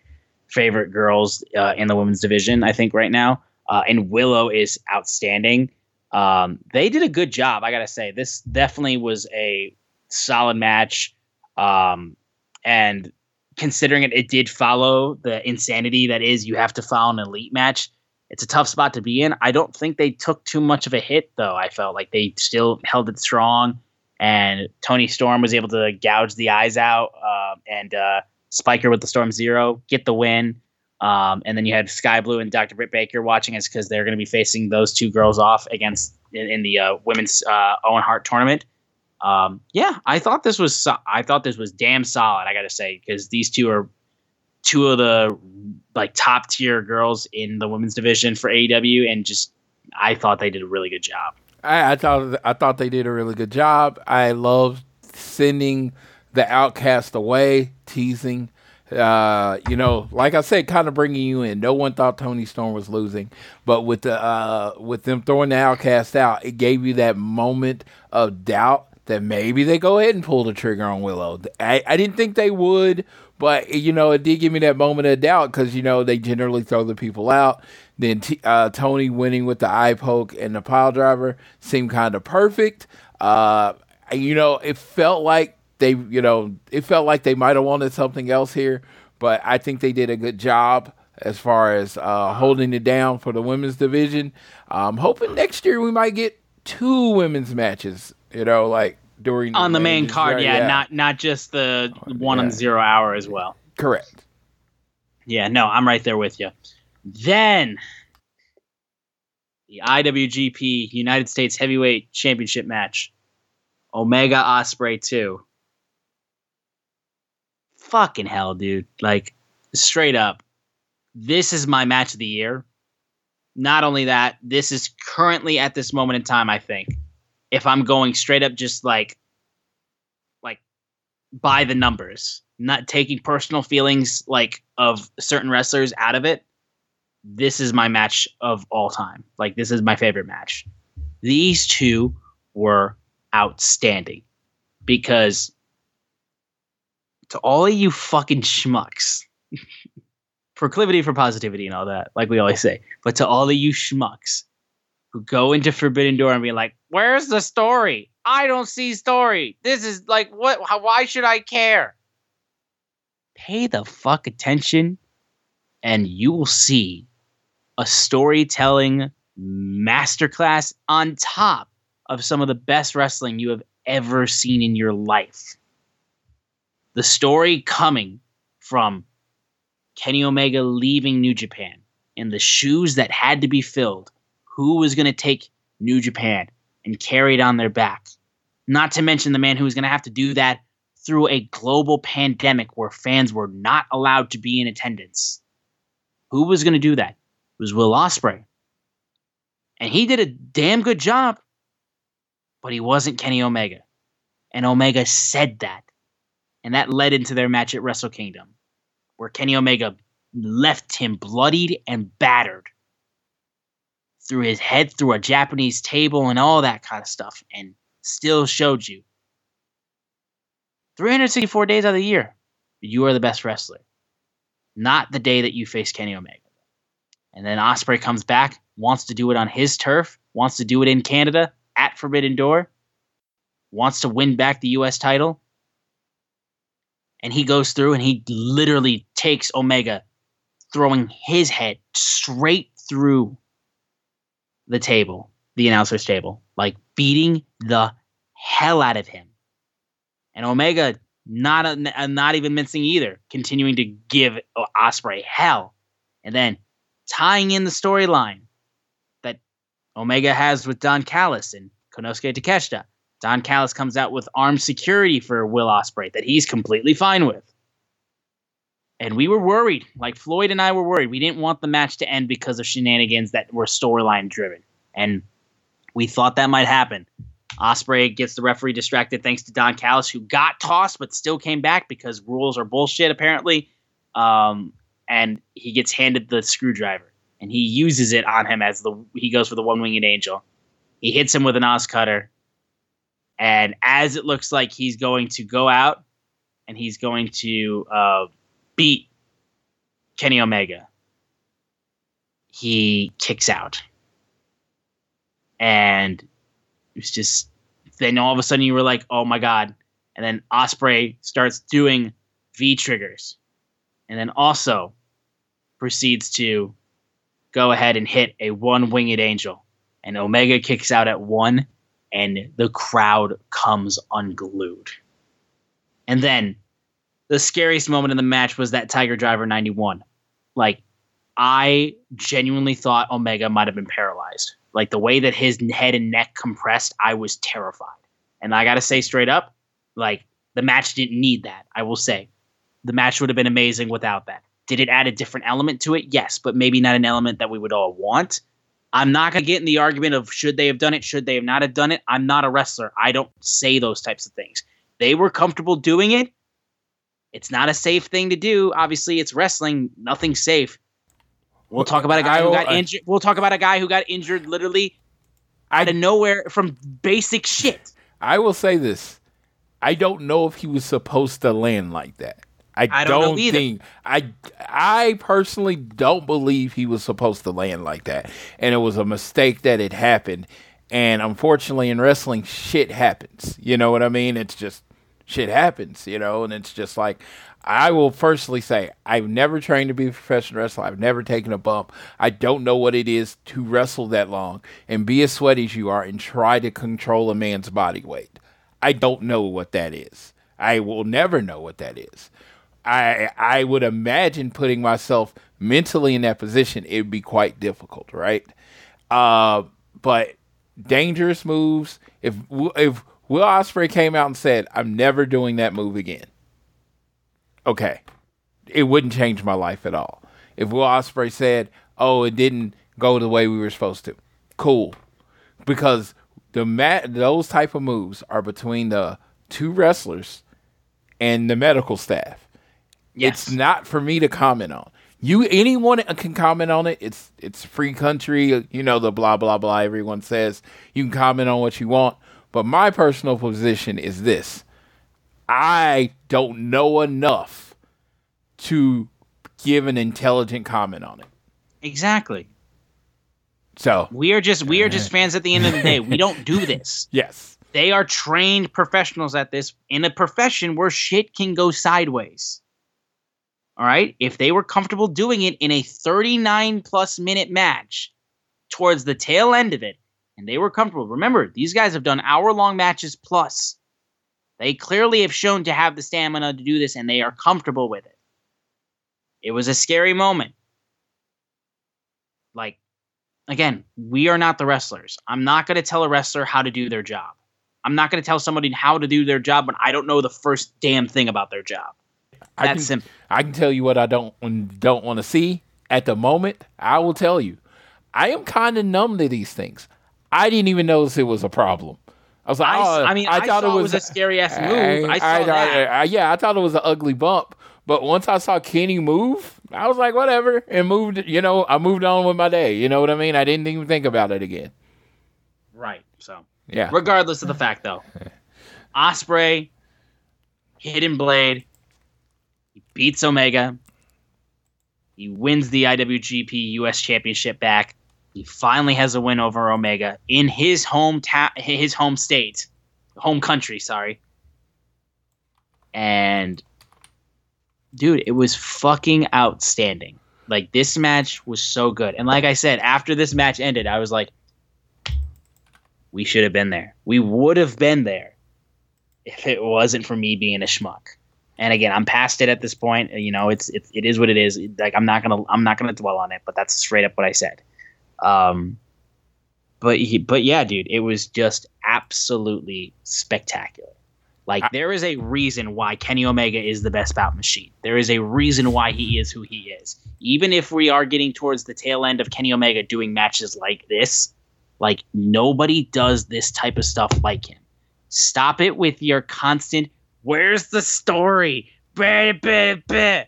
favorite girls uh, in the women's division. I think right now, uh, and Willow is outstanding. Um, they did a good job. I gotta say, this definitely was a solid match. Um, and considering it, it did follow the insanity that is you have to follow an elite match. It's a tough spot to be in. I don't think they took too much of a hit though. I felt like they still held it strong, and Toni Storm was able to gouge the eyes out, uh, and uh, Spiker with the Storm Zero get the win. Um, and then you had Skye Blue and Dr. Britt Baker watching us because they're going to be facing those two girls off against in, in the uh, women's uh, Owen Hart tournament um, yeah, I thought this was so- I thought this was damn solid. I got to say because these two are two of the like top tier girls in the women's division for AEW, and just I thought they did a really good job. I, I thought I thought they did a really good job. I love sending the outcast away, teasing. Uh, you know, like I said, kind of bringing you in. No one thought Toni Storm was losing, but with the uh, with them throwing the outcast out, it gave you that moment of doubt that maybe they go ahead and pull the trigger on Willow. I, I didn't think they would, but you know, it did give me that moment of doubt because you know they generally throw the people out. Then T- uh, Toni winning with the eye poke and the pile driver seemed kind of perfect. Uh, you know, it felt like they, you know, it felt like they might have wanted something else here, but I think they did a good job as far as uh, holding it down for the women's division. I'm hoping next year we might get two women's matches. You know, like during On the main card, right? yeah, not not just the oh, one on zero hour as well. correct. Yeah, no, I'm right there with you. Then the IWGP United States Heavyweight Championship match, Omega Ospreay two. Fucking hell, dude! Like straight up, this is my match of the year. Not only that, this is currently at this moment in time. I think if I'm going straight up, just like like by the numbers, not taking personal feelings like of certain wrestlers out of it. This is my match of all time. Like this is my favorite match. These two were outstanding because to all of you fucking schmucks, proclivity for positivity and all that, like we always say, but to all of you schmucks who go into Forbidden Door and be like, "Where's the story? I don't see story. This is like what? How, why should I care?" Pay the fuck attention, and you will see a storytelling masterclass on top of some of the best wrestling you have ever seen in your life. The story coming from Kenny Omega leaving New Japan and the shoes that had to be filled. Who was going to take New Japan and carry it on their back? Not to mention the man who was going to have to do that through a global pandemic where fans were not allowed to be in attendance. Who was going to do that? It was Will Ospreay. And he did a damn good job, but he wasn't Kenny Omega. And Omega said that. And that led into their match at Wrestle Kingdom, where Kenny Omega left him bloodied and battered through his head through a Japanese table and all that kind of stuff, and still showed you 364 days out of the year, you are the best wrestler. Not the day that you face Kenny Omega. And then Ospreay comes back, wants to do it on his turf, wants to do it in Canada at Forbidden Door, wants to win back the US title. And he goes through and he literally takes Omega, throwing his head straight through the table, the announcer's table, like beating the hell out of him. And Omega not uh, a, uh, not even mincing either, continuing to give Ospreay hell. And then tying in the storyline that Omega has with Don Callis and Konosuke Takeshita. Don Callis comes out with armed security for Will Ospreay that he's completely fine with. And we were worried, like Floyd and I were worried. We didn't want the match to end because of shenanigans that were storyline driven. And we thought that might happen. Ospreay gets the referee distracted thanks to Don Callis, who got tossed but still came back because rules are bullshit apparently. Um, and he gets handed the screwdriver and he uses it on him as the he goes for the one winged angel. He hits him with an OsCutter, and as it looks like he's going to go out and he's going to uh, beat Kenny Omega, he kicks out, and it's just then all of a sudden you were like, oh my god, and then Ospreay starts doing V triggers and then also proceeds to go ahead and hit a one winged angel. And Omega kicks out at one, and the crowd comes unglued. And then the scariest moment in the match was that Tiger Driver 91. Like, I genuinely thought Omega might have been paralyzed. Like, the way that his head and neck compressed, I was terrified. And I got to say straight up, like, the match didn't need that, I will say the match would have been amazing without that. Did it add a different element to it? Yes, but maybe not an element that we would all want. I'm not going to get in the argument of should they have done it, should they have not have done it. I'm not a wrestler. I don't say those types of things. They were comfortable doing it. It's not a safe thing to do. Obviously, it's wrestling. Nothing's safe. We'll talk about a guy who got uh, injured. We'll talk about a guy who got injured literally out of nowhere from basic shit. I will say this. I don't know if he was supposed to land like that. I, I don't don't, either. think I I personally don't believe he was supposed to land like that, and it was a mistake that it happened. And unfortunately, in wrestling, shit happens. You know what I mean? It's just shit happens. You know, and it's just like I will personally say I've never trained to be a professional wrestler. I've never taken a bump. I don't know what it is to wrestle that long and be as sweaty as you are and try to control a man's body weight. I don't know what that is. I will never know what that is. I I would imagine putting myself mentally in that position, it would be quite difficult, right? Uh, but dangerous moves. If if Will Ospreay came out and said, "I'm never doing that move again," okay, it wouldn't change my life at all. If Will Ospreay said, "Oh, it didn't go the way we were supposed to," cool, because the mat those type of moves are between the two wrestlers and the medical staff. Yes. It's not for me to comment on. You anyone can comment on it. It's it's free country, you know the blah blah blah everyone says. You can comment on what you want, but my personal position is this. I don't know enough to give an intelligent comment on it. Exactly. So, We are just we are just fans at the end of the day. We don't do this. yes. They are trained professionals at this in a profession where shit can go sideways. All right? If they were comfortable doing it in a 39 plus minute match towards the tail end of it, and they were comfortable. Remember, these guys have done hour long matches plus. They clearly have shown to have the stamina to do this, and they are comfortable with it. It was a scary moment. Like, again, we are not the wrestlers. I'm not going to tell a wrestler how to do their job. I'm not going to tell somebody how to do their job when I don't know the first damn thing about their job. I That's can, simple. I can tell you what I don't don't want to see at the moment. I will tell you, I am kind of numb to these things. I didn't even notice it was a problem. I was like, I, oh, I mean, I, thought saw it was, a scary ass move. I, saw I- that. I- yeah, I thought it was an ugly bump. But once I saw Kenny move, I was like, whatever, and moved. You know, I moved on with my day. You know what I mean? I didn't even think about it again. right. So, Yeah, regardless of the fact, though, Ospreay, Hidden Blade, he beats Omega. He wins the IWGP US Championship back. He finally has a win over Omega in his home ta- his home state, home country. Sorry. And dude, it was fucking outstanding. Like this match was so good. And like I said, after this match ended, I was like, we should have been there. We would have been there if it wasn't for me being a schmuck. And again, I'm past it at this point. You know, it's it, it is what it is. Like I'm not gonna I'm not gonna dwell on it, but that's straight up what I said. Um, but he, but yeah, dude, it was just absolutely spectacular. Like there is a reason why Kenny Omega is the best bout machine. There is a reason why he is who he is. Even if we are getting towards the tail end of Kenny Omega doing matches like this, like nobody does this type of stuff like him. Stop it with your constant where's the story? Bah, bah, bah."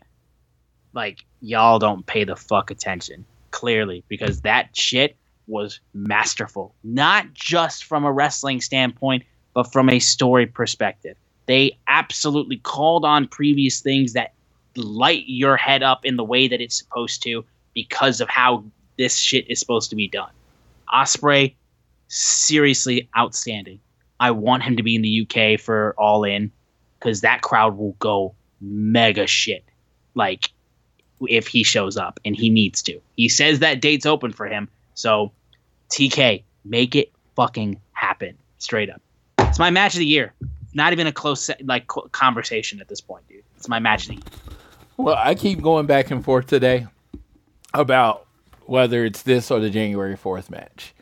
Like y'all don't pay the fuck attention clearly because that shit was masterful. Not just from a wrestling standpoint, but from a story perspective. They absolutely called on previous things that light your head up in the way that it's supposed to because of how this shit is supposed to be done. Ospreay, seriously outstanding. I want him to be in the UK for All In because that crowd will go mega shit. Like if he shows up and he needs to. He says that date's open for him. So TK, make it fucking happen. Straight up. It's my match of the year. Not even a close like conversation at this point, dude. It's my match of the year. Well, I keep going back and forth today about whether it's this or the January 4th match.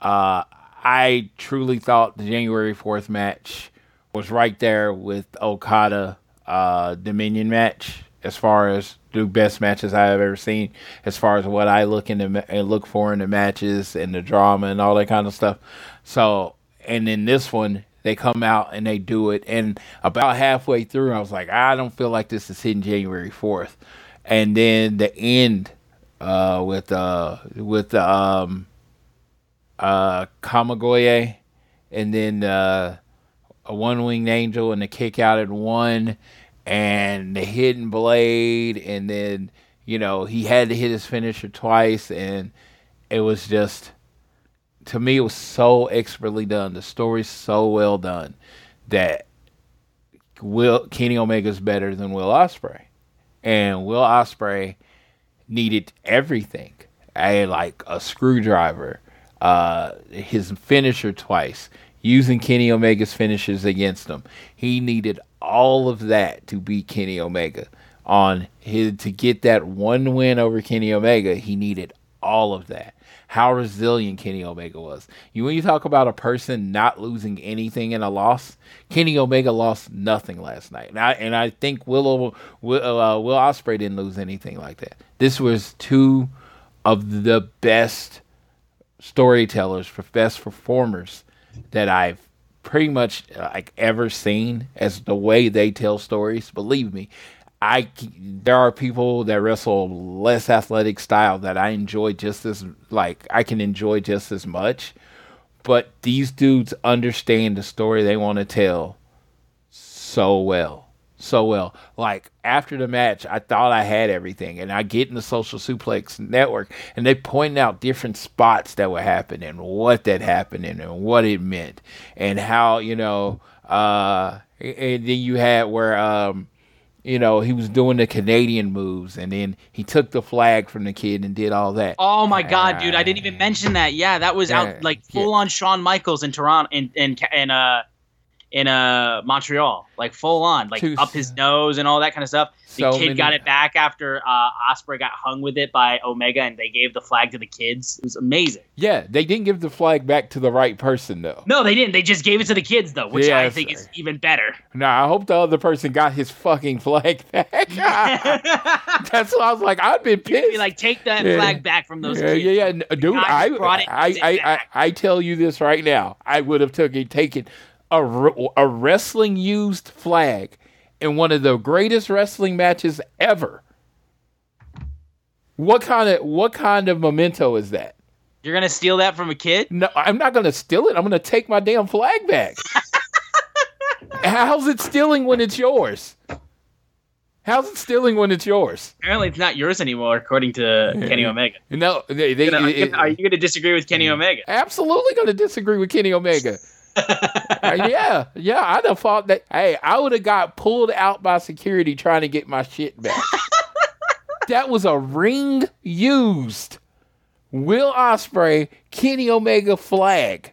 Uh, I truly thought the January 4th match was right there with Okada uh, Dominion match as far as the best matches I have ever seen, as far as what I look in the, and look for in the matches and the drama and all that kind of stuff. So, and in this one, they come out and they do it. And about halfway through, I was like, I don't feel like this is hitting January 4th. And then the end uh, with uh, with um, uh, Kamigoye, and then uh, a one winged angel and the kick out at one, and the hidden blade, and then you know he had to hit his finisher twice, and it was just to me it was so expertly done. The story's so well done that Will Kenny Omega's better than Will Ospreay, and Will Ospreay needed everything. I like a screwdriver, uh, his finisher twice, using Kenny Omega's finishes against him. He needed all of that to beat Kenny Omega. On his to get that one win over Kenny Omega, he needed all of that. How resilient Kenny Omega was. You when you talk about a person not losing anything in a loss, Kenny Omega lost nothing last night, and I and I think Willow Will uh, Will Ospreay didn't lose anything like that. This was two of the best storytellers, best performers that I've pretty much like ever seen as the way they tell stories. Believe me, I there are people that wrestle less athletic style that I enjoy just as like I can enjoy just as much. But these dudes understand the story they want to tell so well. So well. Like after the match, I thought I had everything. And I get in the social suplex network and they point out different spots that were happening, what that happened and, what it meant. And how, you know, uh and then you had where um you know, he was doing the Canadian moves and then he took the flag from the kid and did all that. Oh my god, dude! I didn't even mention that. Yeah, that was Yeah, out like yeah. full on Shawn Michaels in Toronto in in in uh in uh Montreal, like full on, like Too up his nose and all that kind of stuff. The So kid many- got it back after uh Ospreay got hung with it by Omega, and they gave the flag to the kids. It was amazing. Yeah, they didn't give the flag back to the right person though. No, they didn't. They just gave it to the kids though, which I think is even better. Now I hope the other person got his fucking flag back. That's what I was like. I've been You'd be pissed. like, take that Yeah. flag back from those yeah, kids. yeah, yeah, dude. I, brought it I, I, I, back. I tell you this right now. I would have took it, taken a a wrestling used flag in one of the greatest wrestling matches ever. What kind of what kind of memento is that? You're gonna steal that from a kid? No, I'm not gonna steal it. I'm gonna take my damn flag back. How's it stealing when it's yours? How's it stealing when it's yours? Apparently, it's not yours anymore, according to Kenny Omega. No, they, they, it- are you going to disagree with Kenny Omega? absolutely going to disagree with Kenny Omega. Uh, yeah, yeah, I'd have thought that. Hey, I would have got pulled out by security trying to get my shit back. that was a ring used Will Ospreay Kenny Omega flag.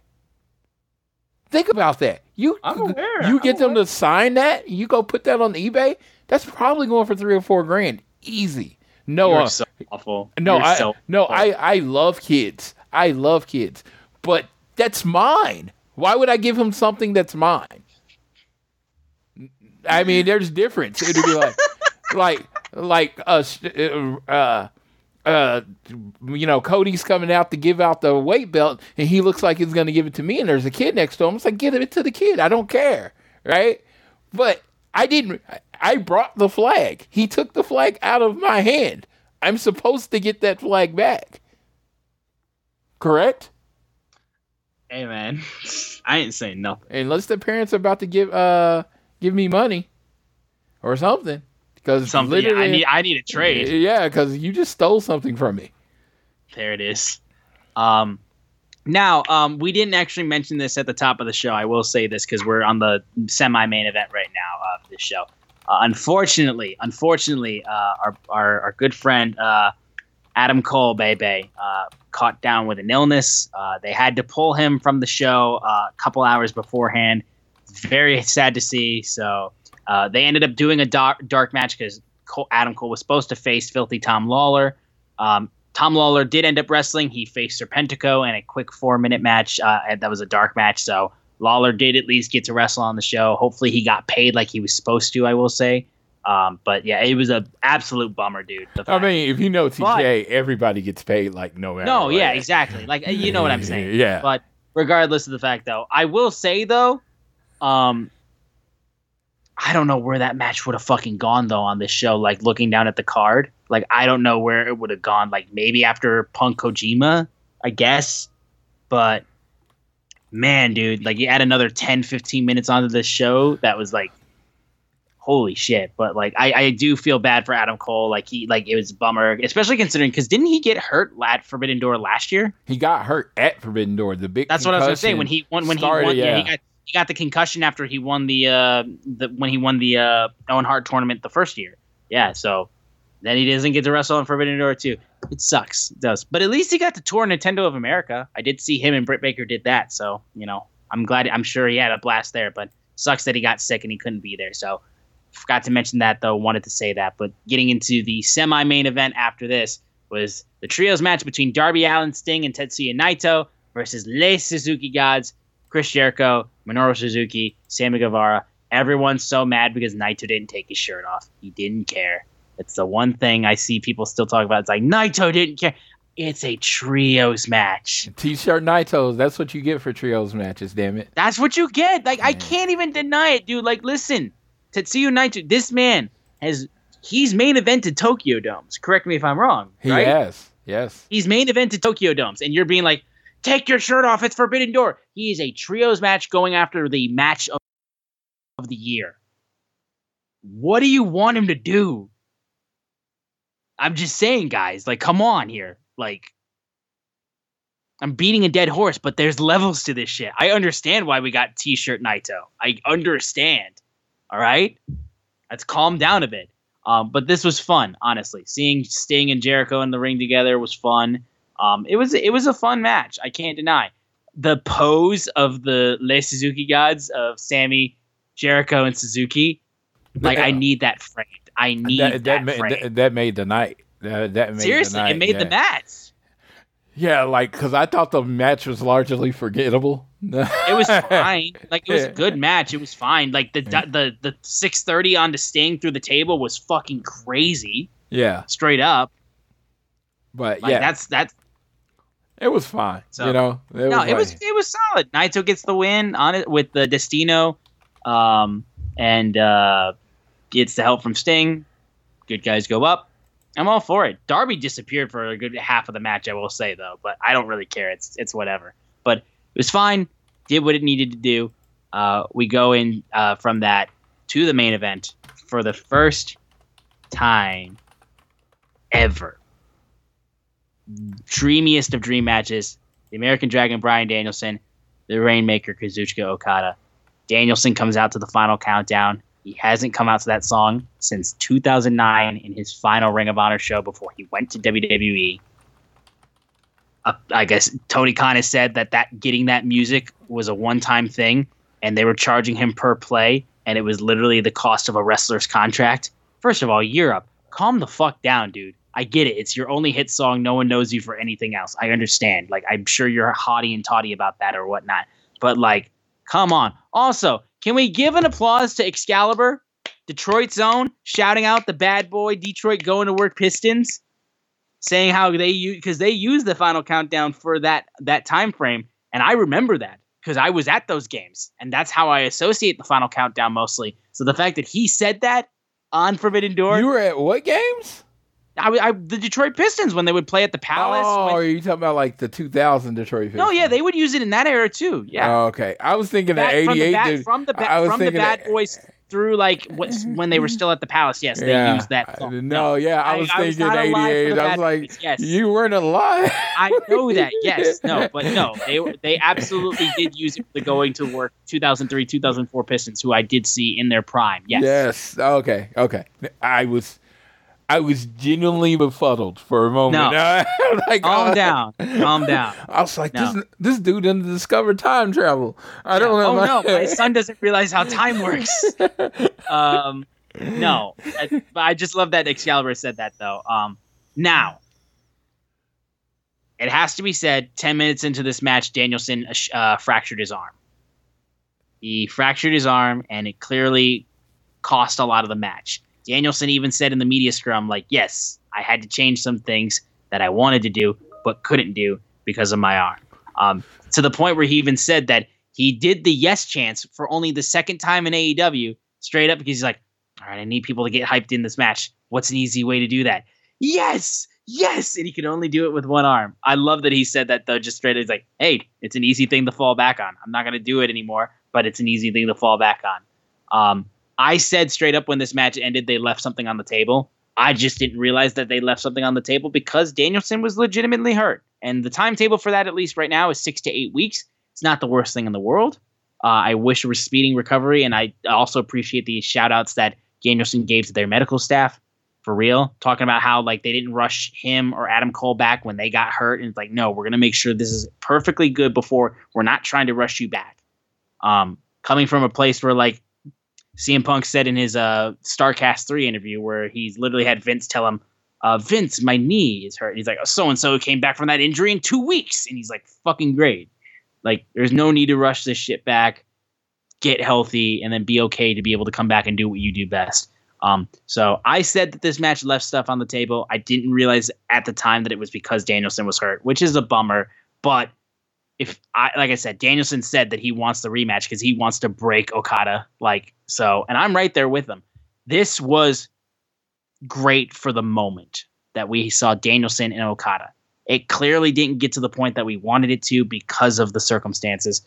Think about that. You I'm aware, you I'm get them to sign that. You go put that on eBay. That's probably going for three or four grand, easy. No, You're uh, so awful. no, You're I so no, awful. I I love kids. I love kids, but that's mine. Why would I give him something that's mine? I mean, there's difference. It'd be like, like, like uh, uh, uh, you know, Cody's coming out to give out the weight belt, and he looks like he's going to give it to me, and there's a kid next to him. It's like, give it to the kid. I don't care, right? But I didn't. I brought the flag. He took the flag out of my hand. I'm supposed to get that flag back. Correct? Hey man, I ain't saying nothing. Unless the parents are about to give uh give me money or something. Because Something. Yeah, I need. I need a trade. Yeah, because you just stole something from me. There it is. Um, now, um, we didn't actually mention this at the top of the show. I will say this because we're on the semi-main event right now of this show. Uh, unfortunately, unfortunately, uh, our, our our good friend uh, Adam Cole, baby, uh, caught down with an illness. Uh, they had to pull him from the show uh, a couple hours beforehand. Very sad to see. So uh, they ended up doing a dark, dark match because Adam Cole was supposed to face Filthy Tom Lawlor. Um, Tom Lawlor did end up wrestling. He faced Serpentico in a quick four minute match. Uh, that was a dark match. So Lawlor did at least get to wrestle on the show. Hopefully he got paid like he was supposed to, I will say. Um, but yeah, it was an absolute bummer, dude. I mean, if you know TJ, everybody gets paid like no matter. no, what. yeah, exactly. Like you know what I'm saying. Yeah. But regardless of the fact, though, I will say though, um, I don't know where that match would have fucking gone though on this show. Like looking down at the card, like I don't know where it would have gone. Like maybe after Punk Kojima, I guess. But man, dude, like you add another 10, 15 minutes onto this show, that was like holy shit. But like I, I do feel bad for Adam Cole. Like he like it was a bummer, especially considering because didn't he get hurt at Forbidden Door last year? he got hurt at Forbidden Door. The big. That's what I was gonna say. When he won, when started, he won, yeah. yeah. he got he got the concussion after he won the uh the when he won the uh Owen Hart tournament the first year. Yeah, so then he doesn't get to wrestle on Forbidden Door too. It sucks, it does. But at least he got to tour Nintendo of America. I did see him and Britt Baker did that, so you know I'm glad. I'm sure he had a blast there. But sucks that he got sick and he couldn't be there. So forgot to mention that though. Wanted to say that. But getting into the semi-main event after this was the trios match between Darby Allin, Sting, and Tetsuya Naito versus Les Suzuki Gods, Chris Jericho, Minoru Suzuki, Sammy Guevara. Everyone's so mad because Naito didn't take his shirt off. He didn't care. It's the one thing I see people still talk about. It's like Naito didn't care. It's a trios match. T-shirt Naitos. That's what you get for trios matches. Damn it. That's what you get. Like I can't even deny it, dude. Like listen, Tetsuya Naito, this man has he's main evented Tokyo Domes. Correct me if I'm wrong. He right? has. Yes. He's main evented Tokyo Domes, and you're being like, take your shirt off. It's Forbidden Door. He is a trios match going after the match of, of the year. What do you want him to do? I'm just saying, guys. Like, come on here. Like, I'm beating a dead horse, but there's levels to this shit. I understand why we got T-shirt Naito. I understand. All right, let's calm down a bit. Um, but this was fun, honestly. Seeing Sting and Jericho in the ring together was fun. Um, it was it was a fun match. I can't deny the pose of the Le Suzuki gods of Sammy, Jericho, and Suzuki. Like I need that framed. I need That, that, that, made, that, that made the night. That, that made Seriously, night. it made the match. Yeah, like because I thought the match was largely forgettable. It was fine. Like it was a good match. It was fine. Like the the the six thirty on to Sting through the table was fucking crazy. yeah, Straight up. but Like yeah, that's that's it was fine. So- you know, it no, was it was it was solid. Naito gets the win on it with the Destino, um, and uh, gets the help from Sting. Good guys go up. I'm all for it. Darby disappeared for a good half of the match, I will say though, but I don't really care. It's it's whatever. But it was fine. Did what it needed to do. Uh, we go in uh, from that to the main event for the first time ever. Dreamiest of dream matches the American Dragon Bryan Danielson, the Rainmaker Kazuchika Okada. Danielson comes out to the final countdown. He hasn't come out to that song since 2009 in his final Ring of Honor show before he went to WWE. Uh, I guess Tony Khan has said that that getting that music was a one-time thing, and they were charging him per play, and it was literally the cost of a wrestler's contract. First of all, Europe, calm the fuck down, dude. I get it. It's your only hit song. No one knows you for anything else. I understand. Like, I'm sure you're haughty and toddy about that or whatnot. But, like, come on. Also, can we give an applause to Excalibur, Detroit Zone, shouting out the bad boy Detroit going to work Pistons, saying how they use because they use the final countdown for that that time frame, and I remember that because I was at those games, and that's how I associate the final countdown mostly. So the fact that he said that on Forbidden Door, You were at what games? I, I the Detroit Pistons when they would play at the Palace. oh, when- are you talking about like the 2000 Detroit Pistons? no, yeah, they would use it in that era too. Yeah, Oh, okay. I was thinking the Bad- from the 88. bad, from the, ba- I was from the bad that- boys through like what, when they were still at the Palace. Yes, they yeah. used that. Song. No, yeah, I I- was I was thinking not alive 88. I was like, yes. you weren't alive. I know that. Yes, no, but no, they they absolutely did use it for the going to work 2003 2004 Pistons, who I did see in their prime. Yes. Yes. Okay. Okay. I was, I was genuinely befuddled for a moment. like, Calm uh, down. Calm down. I was like, No. this this dude didn't discover time travel. I don't know. Oh no, my son doesn't realize how time works. Um, no, I, I just love that Excalibur said that though. Um, now it has to be said. Ten minutes into this match, Danielson uh, fractured his arm. He fractured his arm, and it clearly cost a lot of the match. Danielson even said in the media scrum, like, "Yes, I had to change some things that I wanted to do, but couldn't do because of my arm." Um, to the point where he even said that he did the yes chance for only the second time in AEW, straight up because he's like, all right, I need people to get hyped in this match. What's an easy way to do that? Yes, yes, and he could only do it with one arm. I love that he said that though, just straight. He's like, hey, it's an easy thing to fall back on. I'm not gonna do it anymore, but it's an easy thing to fall back on. Um, I said straight up when this match ended, they left something on the table. I just didn't realize that they left something on the table because Danielson was legitimately hurt. And the timetable for that, at least right now, is six to eight weeks. It's not the worst thing in the world. Uh, I wish was speeding recovery, and I also appreciate the shout outs that Danielson gave to their medical staff for real, talking about how like they didn't rush him or Adam Cole back when they got hurt, and it's like, no, we're gonna make sure this is perfectly good before we're not trying to rush you back. Um, coming from a place where like CM Punk said in his uh Starcast three interview, where he's literally had Vince tell him, uh, "Vince, my knee is hurt." He's like, "So and so came back from that injury in two weeks," and he's like, "Fucking great." Like, there's no need to rush this shit back. Get healthy, and then be okay to be able to come back and do what you do best. Um, so I said that this match left stuff on the table. I didn't realize at the time that it was because Danielson was hurt, which is a bummer. But if I like I said, Danielson said that he wants the rematch because he wants to break Okada. Like so, and I'm right there with him. This was great for the moment that we saw Danielson and Okada. It clearly didn't get to the point that we wanted it to because of the circumstances.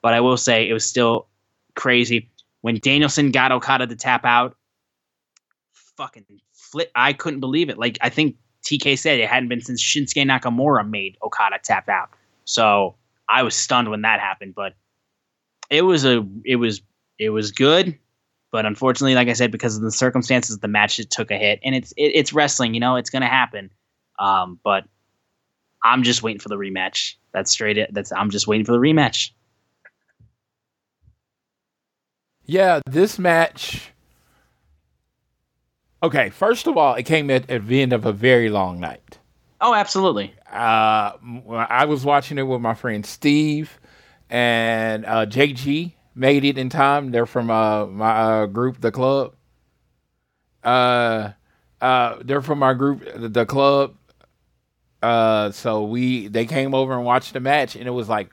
But I will say it was still crazy. When Danielson got Okada to tap out, fucking flip. I couldn't believe it. Like I think TK said it hadn't been since Shinsuke Nakamura made Okada tap out. So I was stunned when that happened, but it was a it was it was good, but unfortunately, like I said, because of the circumstances, the match it took a hit, and it's it, it's wrestling, you know, it's gonna happen. Um, but I'm just waiting for the rematch. That's straight. It. That's I'm just waiting for the rematch. Yeah, this match. Okay, first of all, it came at, at the end of a very long night. Oh, absolutely. Uh, I was watching it with my friend Steve and uh, JG made it in time. They're from uh, my uh, group, the club. Uh, uh, they're from our group, the club. Uh, so we they came over and watched the match, and it was like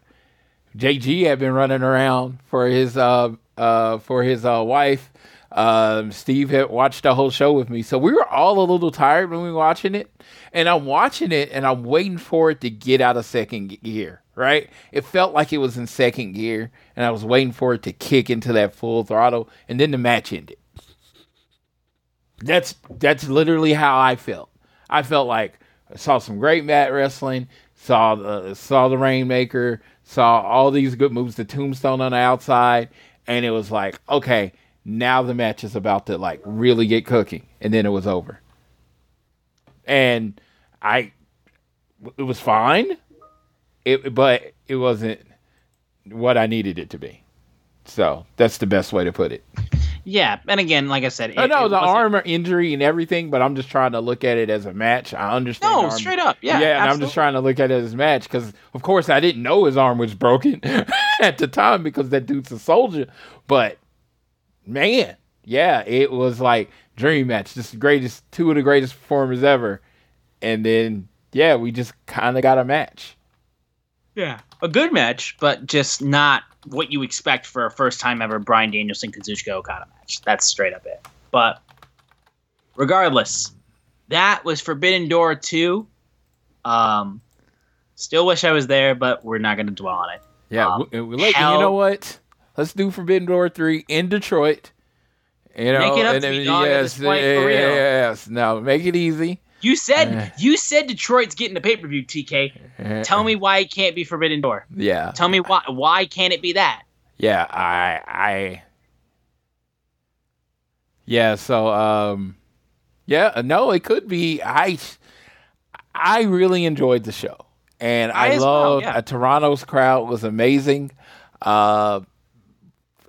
JG had been running around for his uh uh for his uh wife. Um, Steve had watched the whole show with me, so we were all a little tired when we were watching it. And I'm watching it, and I'm waiting for it to get out of second gear. Right? It felt like it was in second gear, and I was waiting for it to kick into that full throttle, and then the match ended. That's that's literally how I felt. I felt like I saw some great mat wrestling, saw the saw the Rainmaker, saw all these good moves, the Tombstone on the outside, and it was like, okay, now the match is about to like really get cooking, and then it was over. And I, it was fine, it but it wasn't what I needed it to be. So that's the best way to put it. Yeah, and again, like I said, I it- know it the armor injury and everything, but I'm just trying to look at it as a match. I understand. No, straight up, yeah, yeah, and I'm just trying to look at it as a match because, of course, I didn't know his arm was broken at the time because that dude's a soldier. But man, yeah, it was like dream match, just the greatest, two of the greatest performers ever, and then yeah, we just kind of got a match. Yeah, a good match, but just not what you expect for a first time ever Bryan Danielson Kazuchika Okada match. That's straight up it. But regardless, that was Forbidden Door two. Um, still wish I was there, but we're not going to dwell on it. Yeah, Um, we, we like, you know what? Let's do Forbidden Door three in Detroit. You know, Make it up and to me, dog, yes, point, for real. yes. No, make it easy. You said you said Detroit's getting a pay per view. TK, tell me why it can't be Forbidden Door. Yeah, Tell me why why can't it be that? yeah. I, I. Yeah. So, um, yeah. No, it could be. I, I really enjoyed the show, and I I, as well, loved. yeah. uh, Toronto's crowd was amazing. Uh,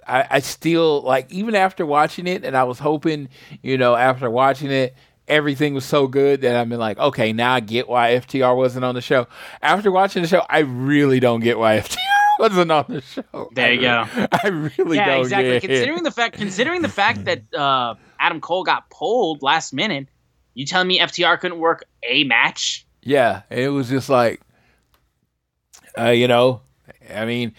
I, I still like even after watching it, and I was hoping, you know, after watching it, everything was so good that I've been like, okay, now I get why FTR wasn't on the show. After watching the show, I really don't get why FTR wasn't on the show. There you I, go. I really yeah, don't exactly. get Considering it. the fact, considering the fact that uh, Adam Cole got pulled last minute, you telling me FTR couldn't work a match? Yeah, it was just like, uh, you know, I mean,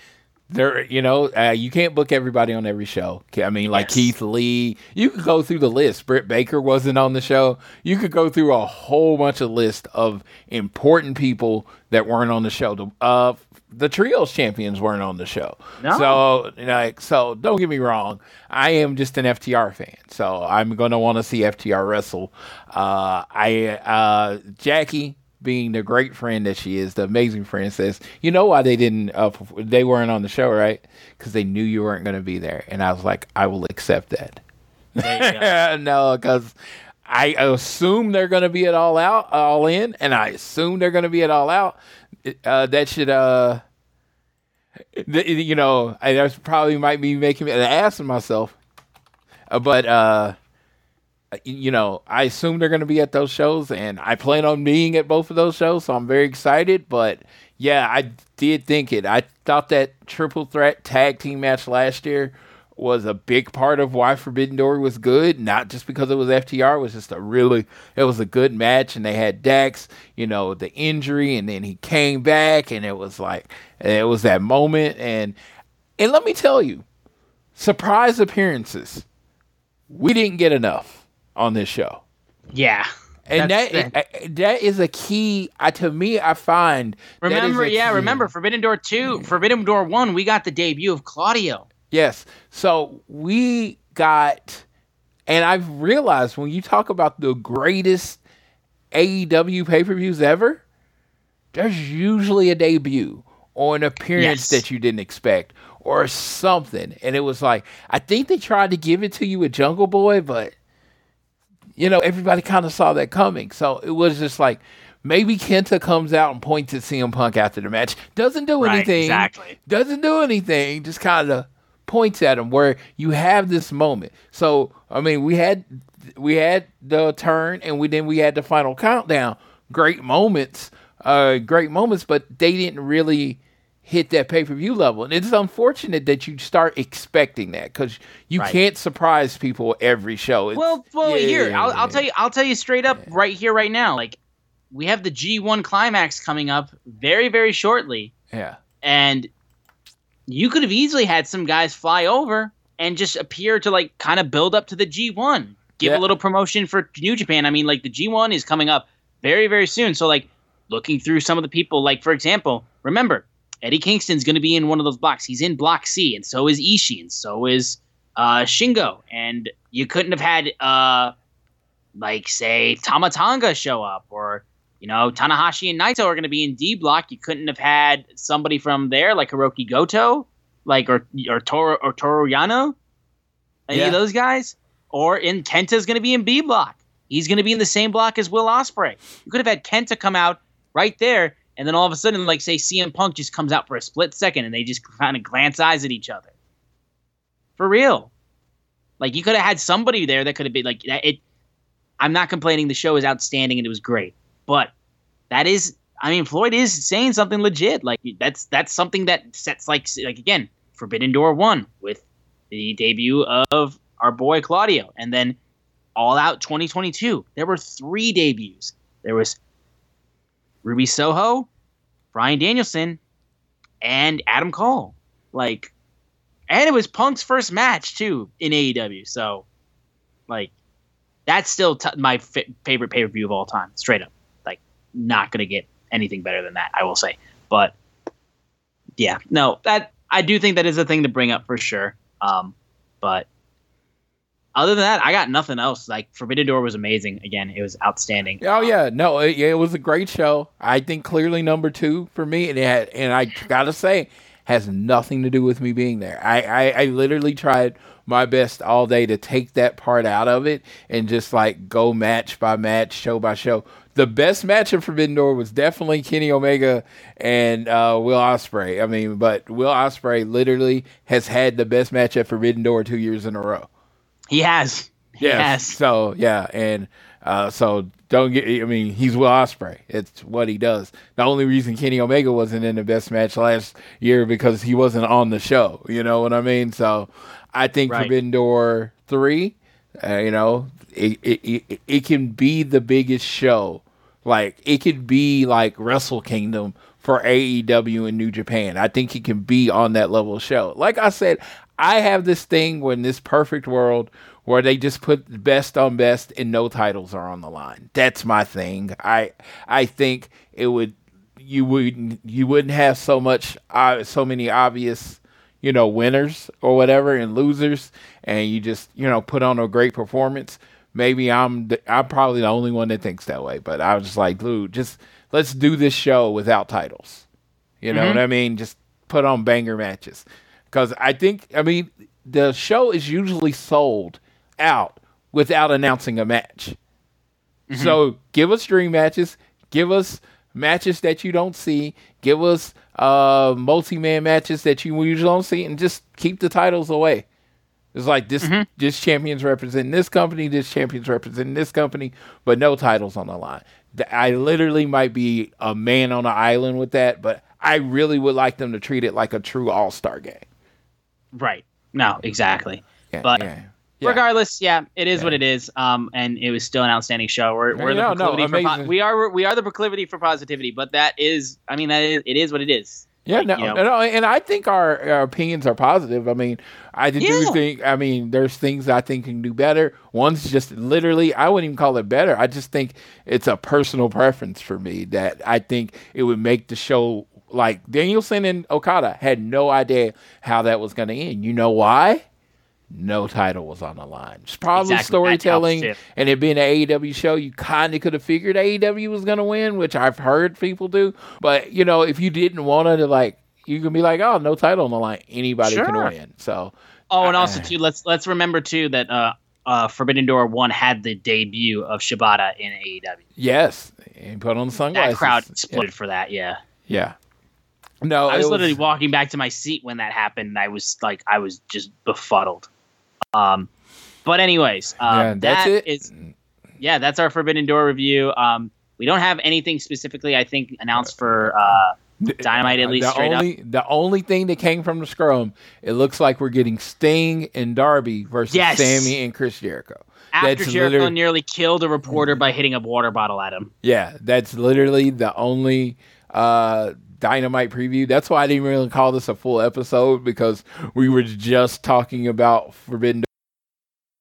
there, you know, uh, you can't book everybody on every show. I mean, like Yes. Keith Lee, you could go through the list. Britt Baker wasn't on the show. You could go through a whole bunch of list of important people that weren't on the show. The, uh, the trios champions weren't on the show. No. So, like, so don't get me wrong. I am just an FTR fan, so I'm gonna want to see FTR wrestle. Uh, I uh, Jackie, being the great friend that she is, the amazing friend, says, "You know why they didn't? Uh, they weren't on the show, right? Because they knew you weren't gonna be there." And I was like, "I will accept that." There you go. no, because I assume they're going to be at all out, all in, and I assume they're going to be at all out. Uh, that should, uh, th- you know, I that's probably might be making me an ass of myself. Uh, but uh, Uh, you know, I assume they're going to be at those shows, and I plan on being at both of those shows, so I'm very excited. But yeah, I did think it. I thought that triple threat tag team match last year was a big part of why Forbidden Door was good, not just because it was FTR. It was just a really, it was a good match, and they had Dax, you know, the injury, and then he came back, and it was like, it was that moment, and and let me tell you, surprise appearances, we didn't get enough on this show. Yeah. And that the- is, that is a key. Uh, to me, I find. Remember, yeah, key. remember Forbidden Door 2, Forbidden Door 1, we got the debut of Claudio. Yes. So we got, and I've realized when you talk about the greatest AEW pay per views ever, there's usually a debut or an appearance Yes. that you didn't expect or something. And it was like, I think they tried to give it to you with Jungle Boy, but, you know, everybody kind of saw that coming. So it was just like, maybe Kenta comes out and points at CM Punk after the match. Doesn't do Right, anything exactly. doesn't do anything, just kind of points at him where you have this moment. So, I mean, we had we had the turn and we then we had the final countdown. Great moments, uh great moments, but they didn't really hit that pay-per-view level. And it's unfortunate that you start expecting that cuz you Right. can't surprise people every show. It's- Well, well, yeah, here yeah, I'll, yeah, I'll tell you. I'll tell you straight up, right here, right now. Like, we have the G1 climax coming up very, very shortly, Yeah. and you could have easily had some guys fly over and just appear to like kind of build up to the G1, give Yeah. a little promotion for New Japan. I mean, like the G1 is coming up very, very soon. So, like, looking through some of the people, like for example, remember Eddie Kingston's going to be in one of those blocks. He's in Block C, and so is Ishii, and so is uh, Shingo. And you couldn't have had, uh, like, say, Tama Tonga show up, or you know, Tanahashi and Naito are going to be in D Block. You couldn't have had somebody from there, like Hiroki Goto, like or or Toro or Toru Yano, any Yeah. of those guys, or in Kenta's going to be in B Block. He's going to be in the same block as Will Ospreay. You could have had Kenta come out right there, and then all of a sudden, like say CM Punk just comes out for a split second, and they just kind of glance eyes at each other. for real. Like you could have had somebody there that could have been like. It. I'm not complaining. The show is outstanding and it was great, but that is. I mean, Floyd is saying something legit. Like that's that's something that sets like like again Forbidden Door one with the debut of our boy Claudio, and then All Out 2022. There were three debuts. There was Ruby Soho, Bryan Danielson, and Adam Cole. Like, and it was Punk's first match too in AEW. So, like, that's still t- my f- favorite pay per view of all time. Straight up, like, not gonna get anything better than that. I will say, but yeah, no, that I do think that is a thing to bring up for sure. Um, but other than that, I got nothing else. Like Forbidden Door was amazing. Again, it was outstanding. Oh yeah, no, it, it was a great show. I think clearly number two for me, and it had, and I gotta say, has nothing to do with me being there. I, I, I literally tried my best all day to take that part out of it and just like go match by match, show by show. The best match of Forbidden Door was definitely Kenny Omega and uh, Will Ospreay. I mean, but Will Ospreay literally has had the best match at Forbidden Door two years in a row. He has. He Yes. So yeah, and uh, so don't get. I mean, he's Will Ospreay. It's what he does. The only reason Kenny Omega wasn't in the best match last year because he wasn't on the show. You know what I mean? So I think Right. Forbidden Door three. Uh, you know, it, it it it can be the biggest show. Like it could be like Wrestle Kingdom for AEW in New Japan. I think it can be on that level of show. Like I said, I have this thing when this perfect world where they just put best on best and no titles are on the line. That's my thing. I I think it would you wouldn't you wouldn't have so much uh, so many obvious you know winners or whatever and losers and you just you know put on a great performance. Maybe i'm the, i'm probably the only one that thinks that way but i was just like dude just let's do this show without titles. You know what i mean? Just put on banger matches because i think i mean the show is usually sold out without announcing a match so give us dream matches, give us matches that you don't see, give us uh multi-man matches that you usually don't see, and just keep the titles away. It's like this this champions representing this company, this champions representing this company, but no titles on the line. I literally might be a man on an island with that, but I really would like them to treat it like a true all-star game. Right. No, exactly. Yeah, But yeah. Yeah. regardless, yeah, it is what it is. Um, and it was still an outstanding show. We're, we're no, the no, proclivity for po- we are we are the proclivity for positivity. But that is, I mean, that is it is what it is. Yeah, Like, no, you know, no, and I think our, our opinions are positive. I mean, I do Yeah. think. I mean, there's things I think can do better. One's just literally, I wouldn't even call it better. I just think it's a personal preference for me that I think it would make the show like Danielson and Okada had no idea how that was going to end. You know why? No title was on the line. It's probably Exactly. Storytelling, and it being an AEW show, you kind of could have figured AEW was going to win, which I've heard people do. But you know, if you didn't want to, like, you can be like, oh, no title on the line, anybody can win. So Oh, and also Uh, too, let's let's remember too that uh, uh, Forbidden Door one had the debut of Shibata in AEW. yes, and put on the sunglasses. That crowd exploded for that. Yeah, Yeah. No, I was it literally walking back to my seat when that happened. And I was like, I was just befuddled. Um, but anyways, um, Yeah, that's that it. is- yeah, that's our Forbidden Door review. Um, we don't have anything specifically, I think, announced for uh, Dynamite at least the straight up. only the only thing that came from the scrum, it looks like we're getting Sting and Darby versus Yes. Sammy and Chris Jericho. After That's Jericho literally- nearly killed a reporter by hitting a water bottle at him. Yeah, that's literally the only uh dynamite preview. That's why I didn't really call this a full episode because we were just talking about Forbidden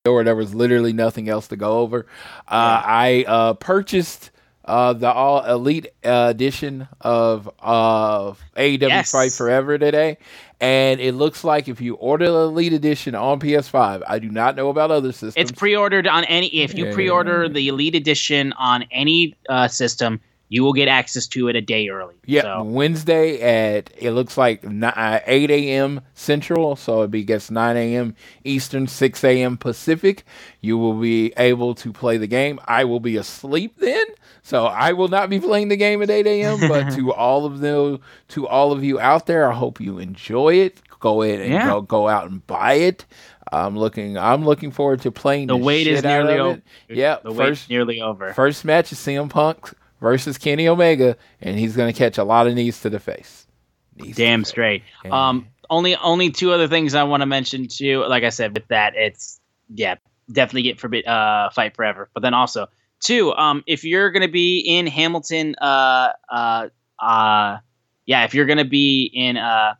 Door. There was literally nothing else to go over. Uh, I uh, purchased uh, the All Elite uh, edition of of AEW Yes. Fight Forever today, and it looks like if you order the Elite edition on PS5, I do not know about other systems. It's pre-ordered on any. If you Yeah. pre-order the Elite Edition on any uh, system, you will get access to it a day early. Yeah, So, Wednesday at it looks like uh, 8 a.m. Central, so it'd be guess 9 a.m. Eastern, 6 a.m. Pacific. You will be able to play the game. I will be asleep then, so I will not be playing the game at 8 a.m. but to all of the to all of you out there, I hope you enjoy it. go ahead and Yeah. go go out and buy it. I'm looking. I'm looking forward to playing The the, wait is nearly over. Yeah, the first wait's nearly over. first match is CM Punk versus Kenny Omega, and he's gonna catch a lot of knees to the face. Knees Damn the straight. Um, only only two other things I want to mention too. Like I said, with that, it's yeah, definitely get forbid uh fight forever. But then also two, um, if you're gonna be in Hamilton, uh, uh, uh, yeah, if you're gonna be in uh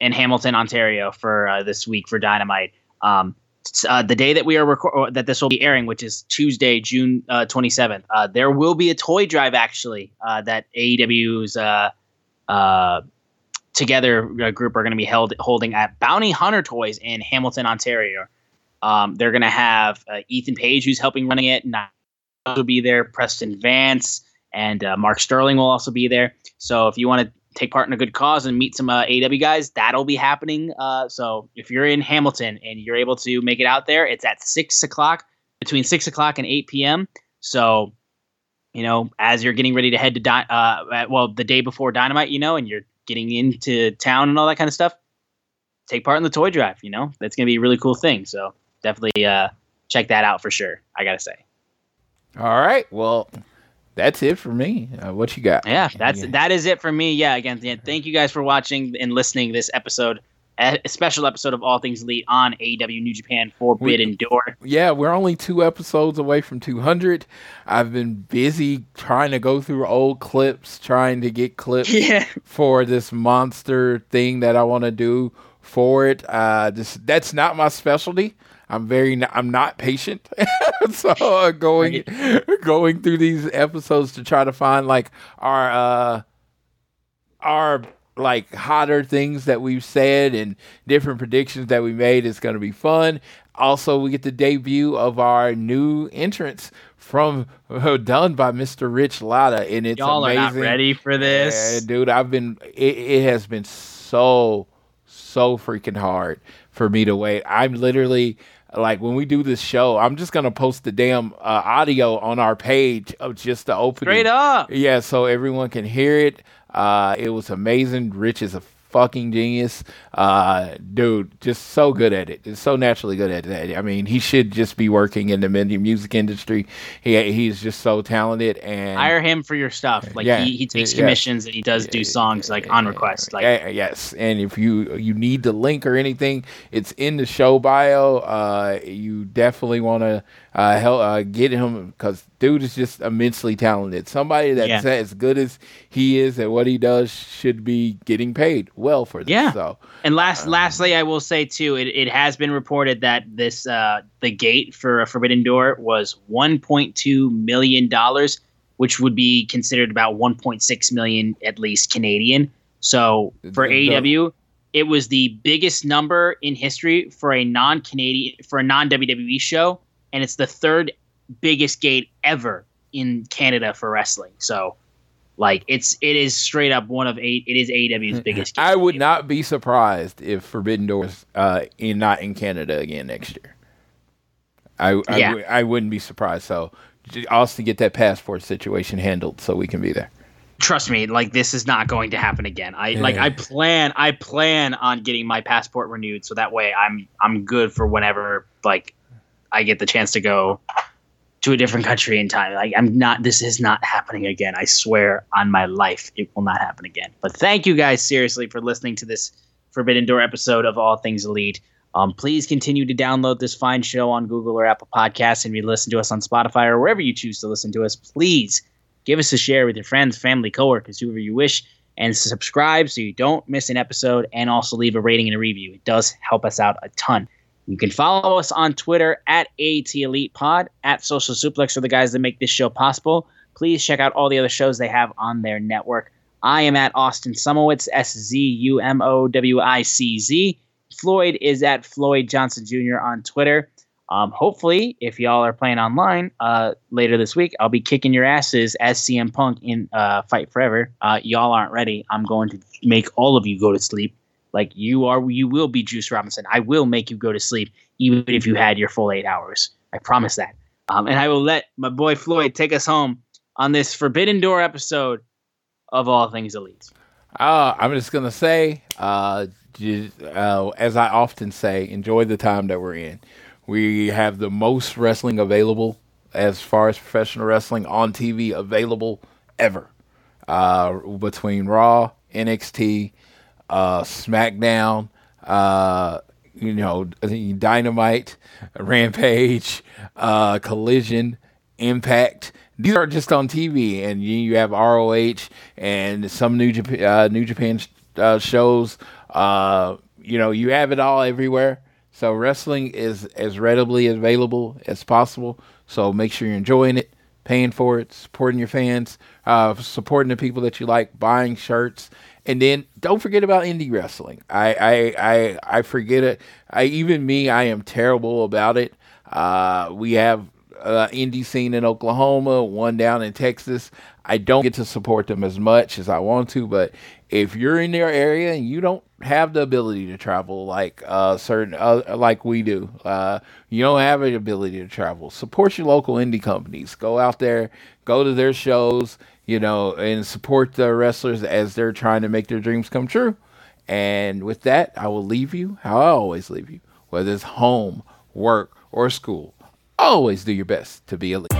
in Hamilton, Ontario for uh, this week for Dynamite, um. Uh, the day that we are record that this will be airing, which is Tuesday, June twenty seventh, uh, there will be a toy drive actually uh, that AEW's uh, uh, together uh, group are going to be held holding at Bounty Hunter Toys in Hamilton, Ontario. Um, they're going to have uh, Ethan Page, who's helping running it, and will be there. Preston Vance and uh, Mark Sterling will also be there. So if you want to take part in a good cause and meet some uh, AW guys, that'll be happening. Uh, so if you're in Hamilton and you're able to make it out there, it's at six o'clock between six o'clock and eight p.m. So you know, as you're getting ready to head to di- uh, well, the day before Dynamite, you know, and you're getting into town and all that kind of stuff, take part in the toy drive. You know, that's gonna be a really cool thing. So definitely uh, check that out for sure. I gotta say, All right. Well, that's it for me. Uh, what you got? yeah, that's Yeah. that is it for me. Yeah, again, thank you guys for watching and listening this episode, a special episode of All Things Elite on AEW New Japan Forbidden Door. yeah, we're only two episodes away from 200. I've been busy trying to go through old clips, trying to get clips Yeah, for this monster thing that I want to do for it. Uh, this that's not my specialty. I'm very I'm not patient, so uh, going going through these episodes to try to find like our uh our like hotter things that we've said and different predictions that we made is going to be fun. Also, we get the debut of our new entrance from uh, done by Mr. Rich Latta, and it's y'all amazing. are not ready for this. Yeah, dude, I've been. It, it has been so so freaking hard for me to wait. I'm literally like when we do this show, I'm just gonna post the damn uh, audio on our page of just the opening. Straight up. Yeah, so everyone can hear it. Uh, it was amazing. Rich is a fucking genius. Uh, dude, just so good at it. Just so naturally good at it. I mean, he should just be working in the music industry. He he's just so talented and Hire him for your stuff. Like Yeah, he, he takes yeah. commissions and he does do songs like on request. Like Yeah, yes, and if you you need the link or anything, it's in the show bio. Uh, you definitely want to uh, help uh, get him because dude is just immensely talented. Somebody that's Yeah. as good as he is at what he does should be getting paid well for this. Yeah. So And last, lastly, I will say too, it, it has been reported that this uh, the gate for a Forbidden Door was 1.2 million dollars, which would be considered about 1.6 million at least Canadian. So for the- AEW, it was the biggest number in history for a non-Canadian for a non-WWE show, and it's the third biggest gate ever in Canada for wrestling. So. Like it's it is straight up one of eight. It is AEW's biggest. Gate. I would not be surprised if Forbidden Doors uh, in not in Canada again next year. I I, Yeah. I wouldn't be surprised. So also get that passport situation handled so we can be there. trust me like this is not going to happen again i like i plan i plan on getting my passport renewed so that way i'm i'm good for whenever like i get the chance to go to a different country in time like i'm not this is not happening again i swear on my life it will not happen again but thank you guys seriously for listening to this forbidden door episode of all things elite um, please continue to download this fine show on Google or Apple Podcasts, and if you listen to us on Spotify or wherever you choose to listen to us, please give us a share with your friends, family, coworkers, whoever you wish, and subscribe so you don't miss an episode. And also leave a rating and a review. It does help us out a ton. You can follow us on Twitter at AT Elite Pod, at Social Suplex are the guys that make this show possible. Please check out all the other shows they have on their network. I am at Austin Szumowicz, S Z U M O W I C Z. Floyd is at Floyd Johnson Jr. on Twitter. Um, hopefully, if y'all are playing online uh, later this week, I'll be kicking your asses as CM Punk in uh, Fight Forever. Uh, y'all aren't ready. I'm going to make all of you go to sleep. Like you are, you will be Juice Robinson. I will make you go to sleep, even if you had your full eight hours. I promise that. Um, and I will let my boy Floyd take us home on this Forbidden Door episode of All Things Elite. Uh, I'm just gonna say, uh, uh, as I often say, enjoy the time that we're in. We have the most wrestling available as far as professional wrestling on TV available ever. Uh, between Raw, NXT, uh, SmackDown, uh, you know, Dynamite, Rampage, uh, Collision, Impact. These are just on TV, and you, have ROH and some New Japan, uh, New Japan uh, shows. Uh, you know, you have it all everywhere. So wrestling is as readily available as possible. So make sure you're enjoying it, paying for it, supporting your fans, uh, supporting the people that you like, buying shirts, and then don't forget about indie wrestling. I I I, I forget it. I even me, I am terrible about it. Uh, we have uh, indie scene in Oklahoma, one down in Texas. I don't get to support them as much as I want to, but if you're in their area and you don't have the ability to travel like uh, certain uh, like we do, uh, you don't have the ability to travel. Support your local indie companies. Go out there, go to their shows, you know, and support the wrestlers as they're trying to make their dreams come true. And with that, I will leave you how I always leave you, whether it's home, work, or school. Always do your best to be elite.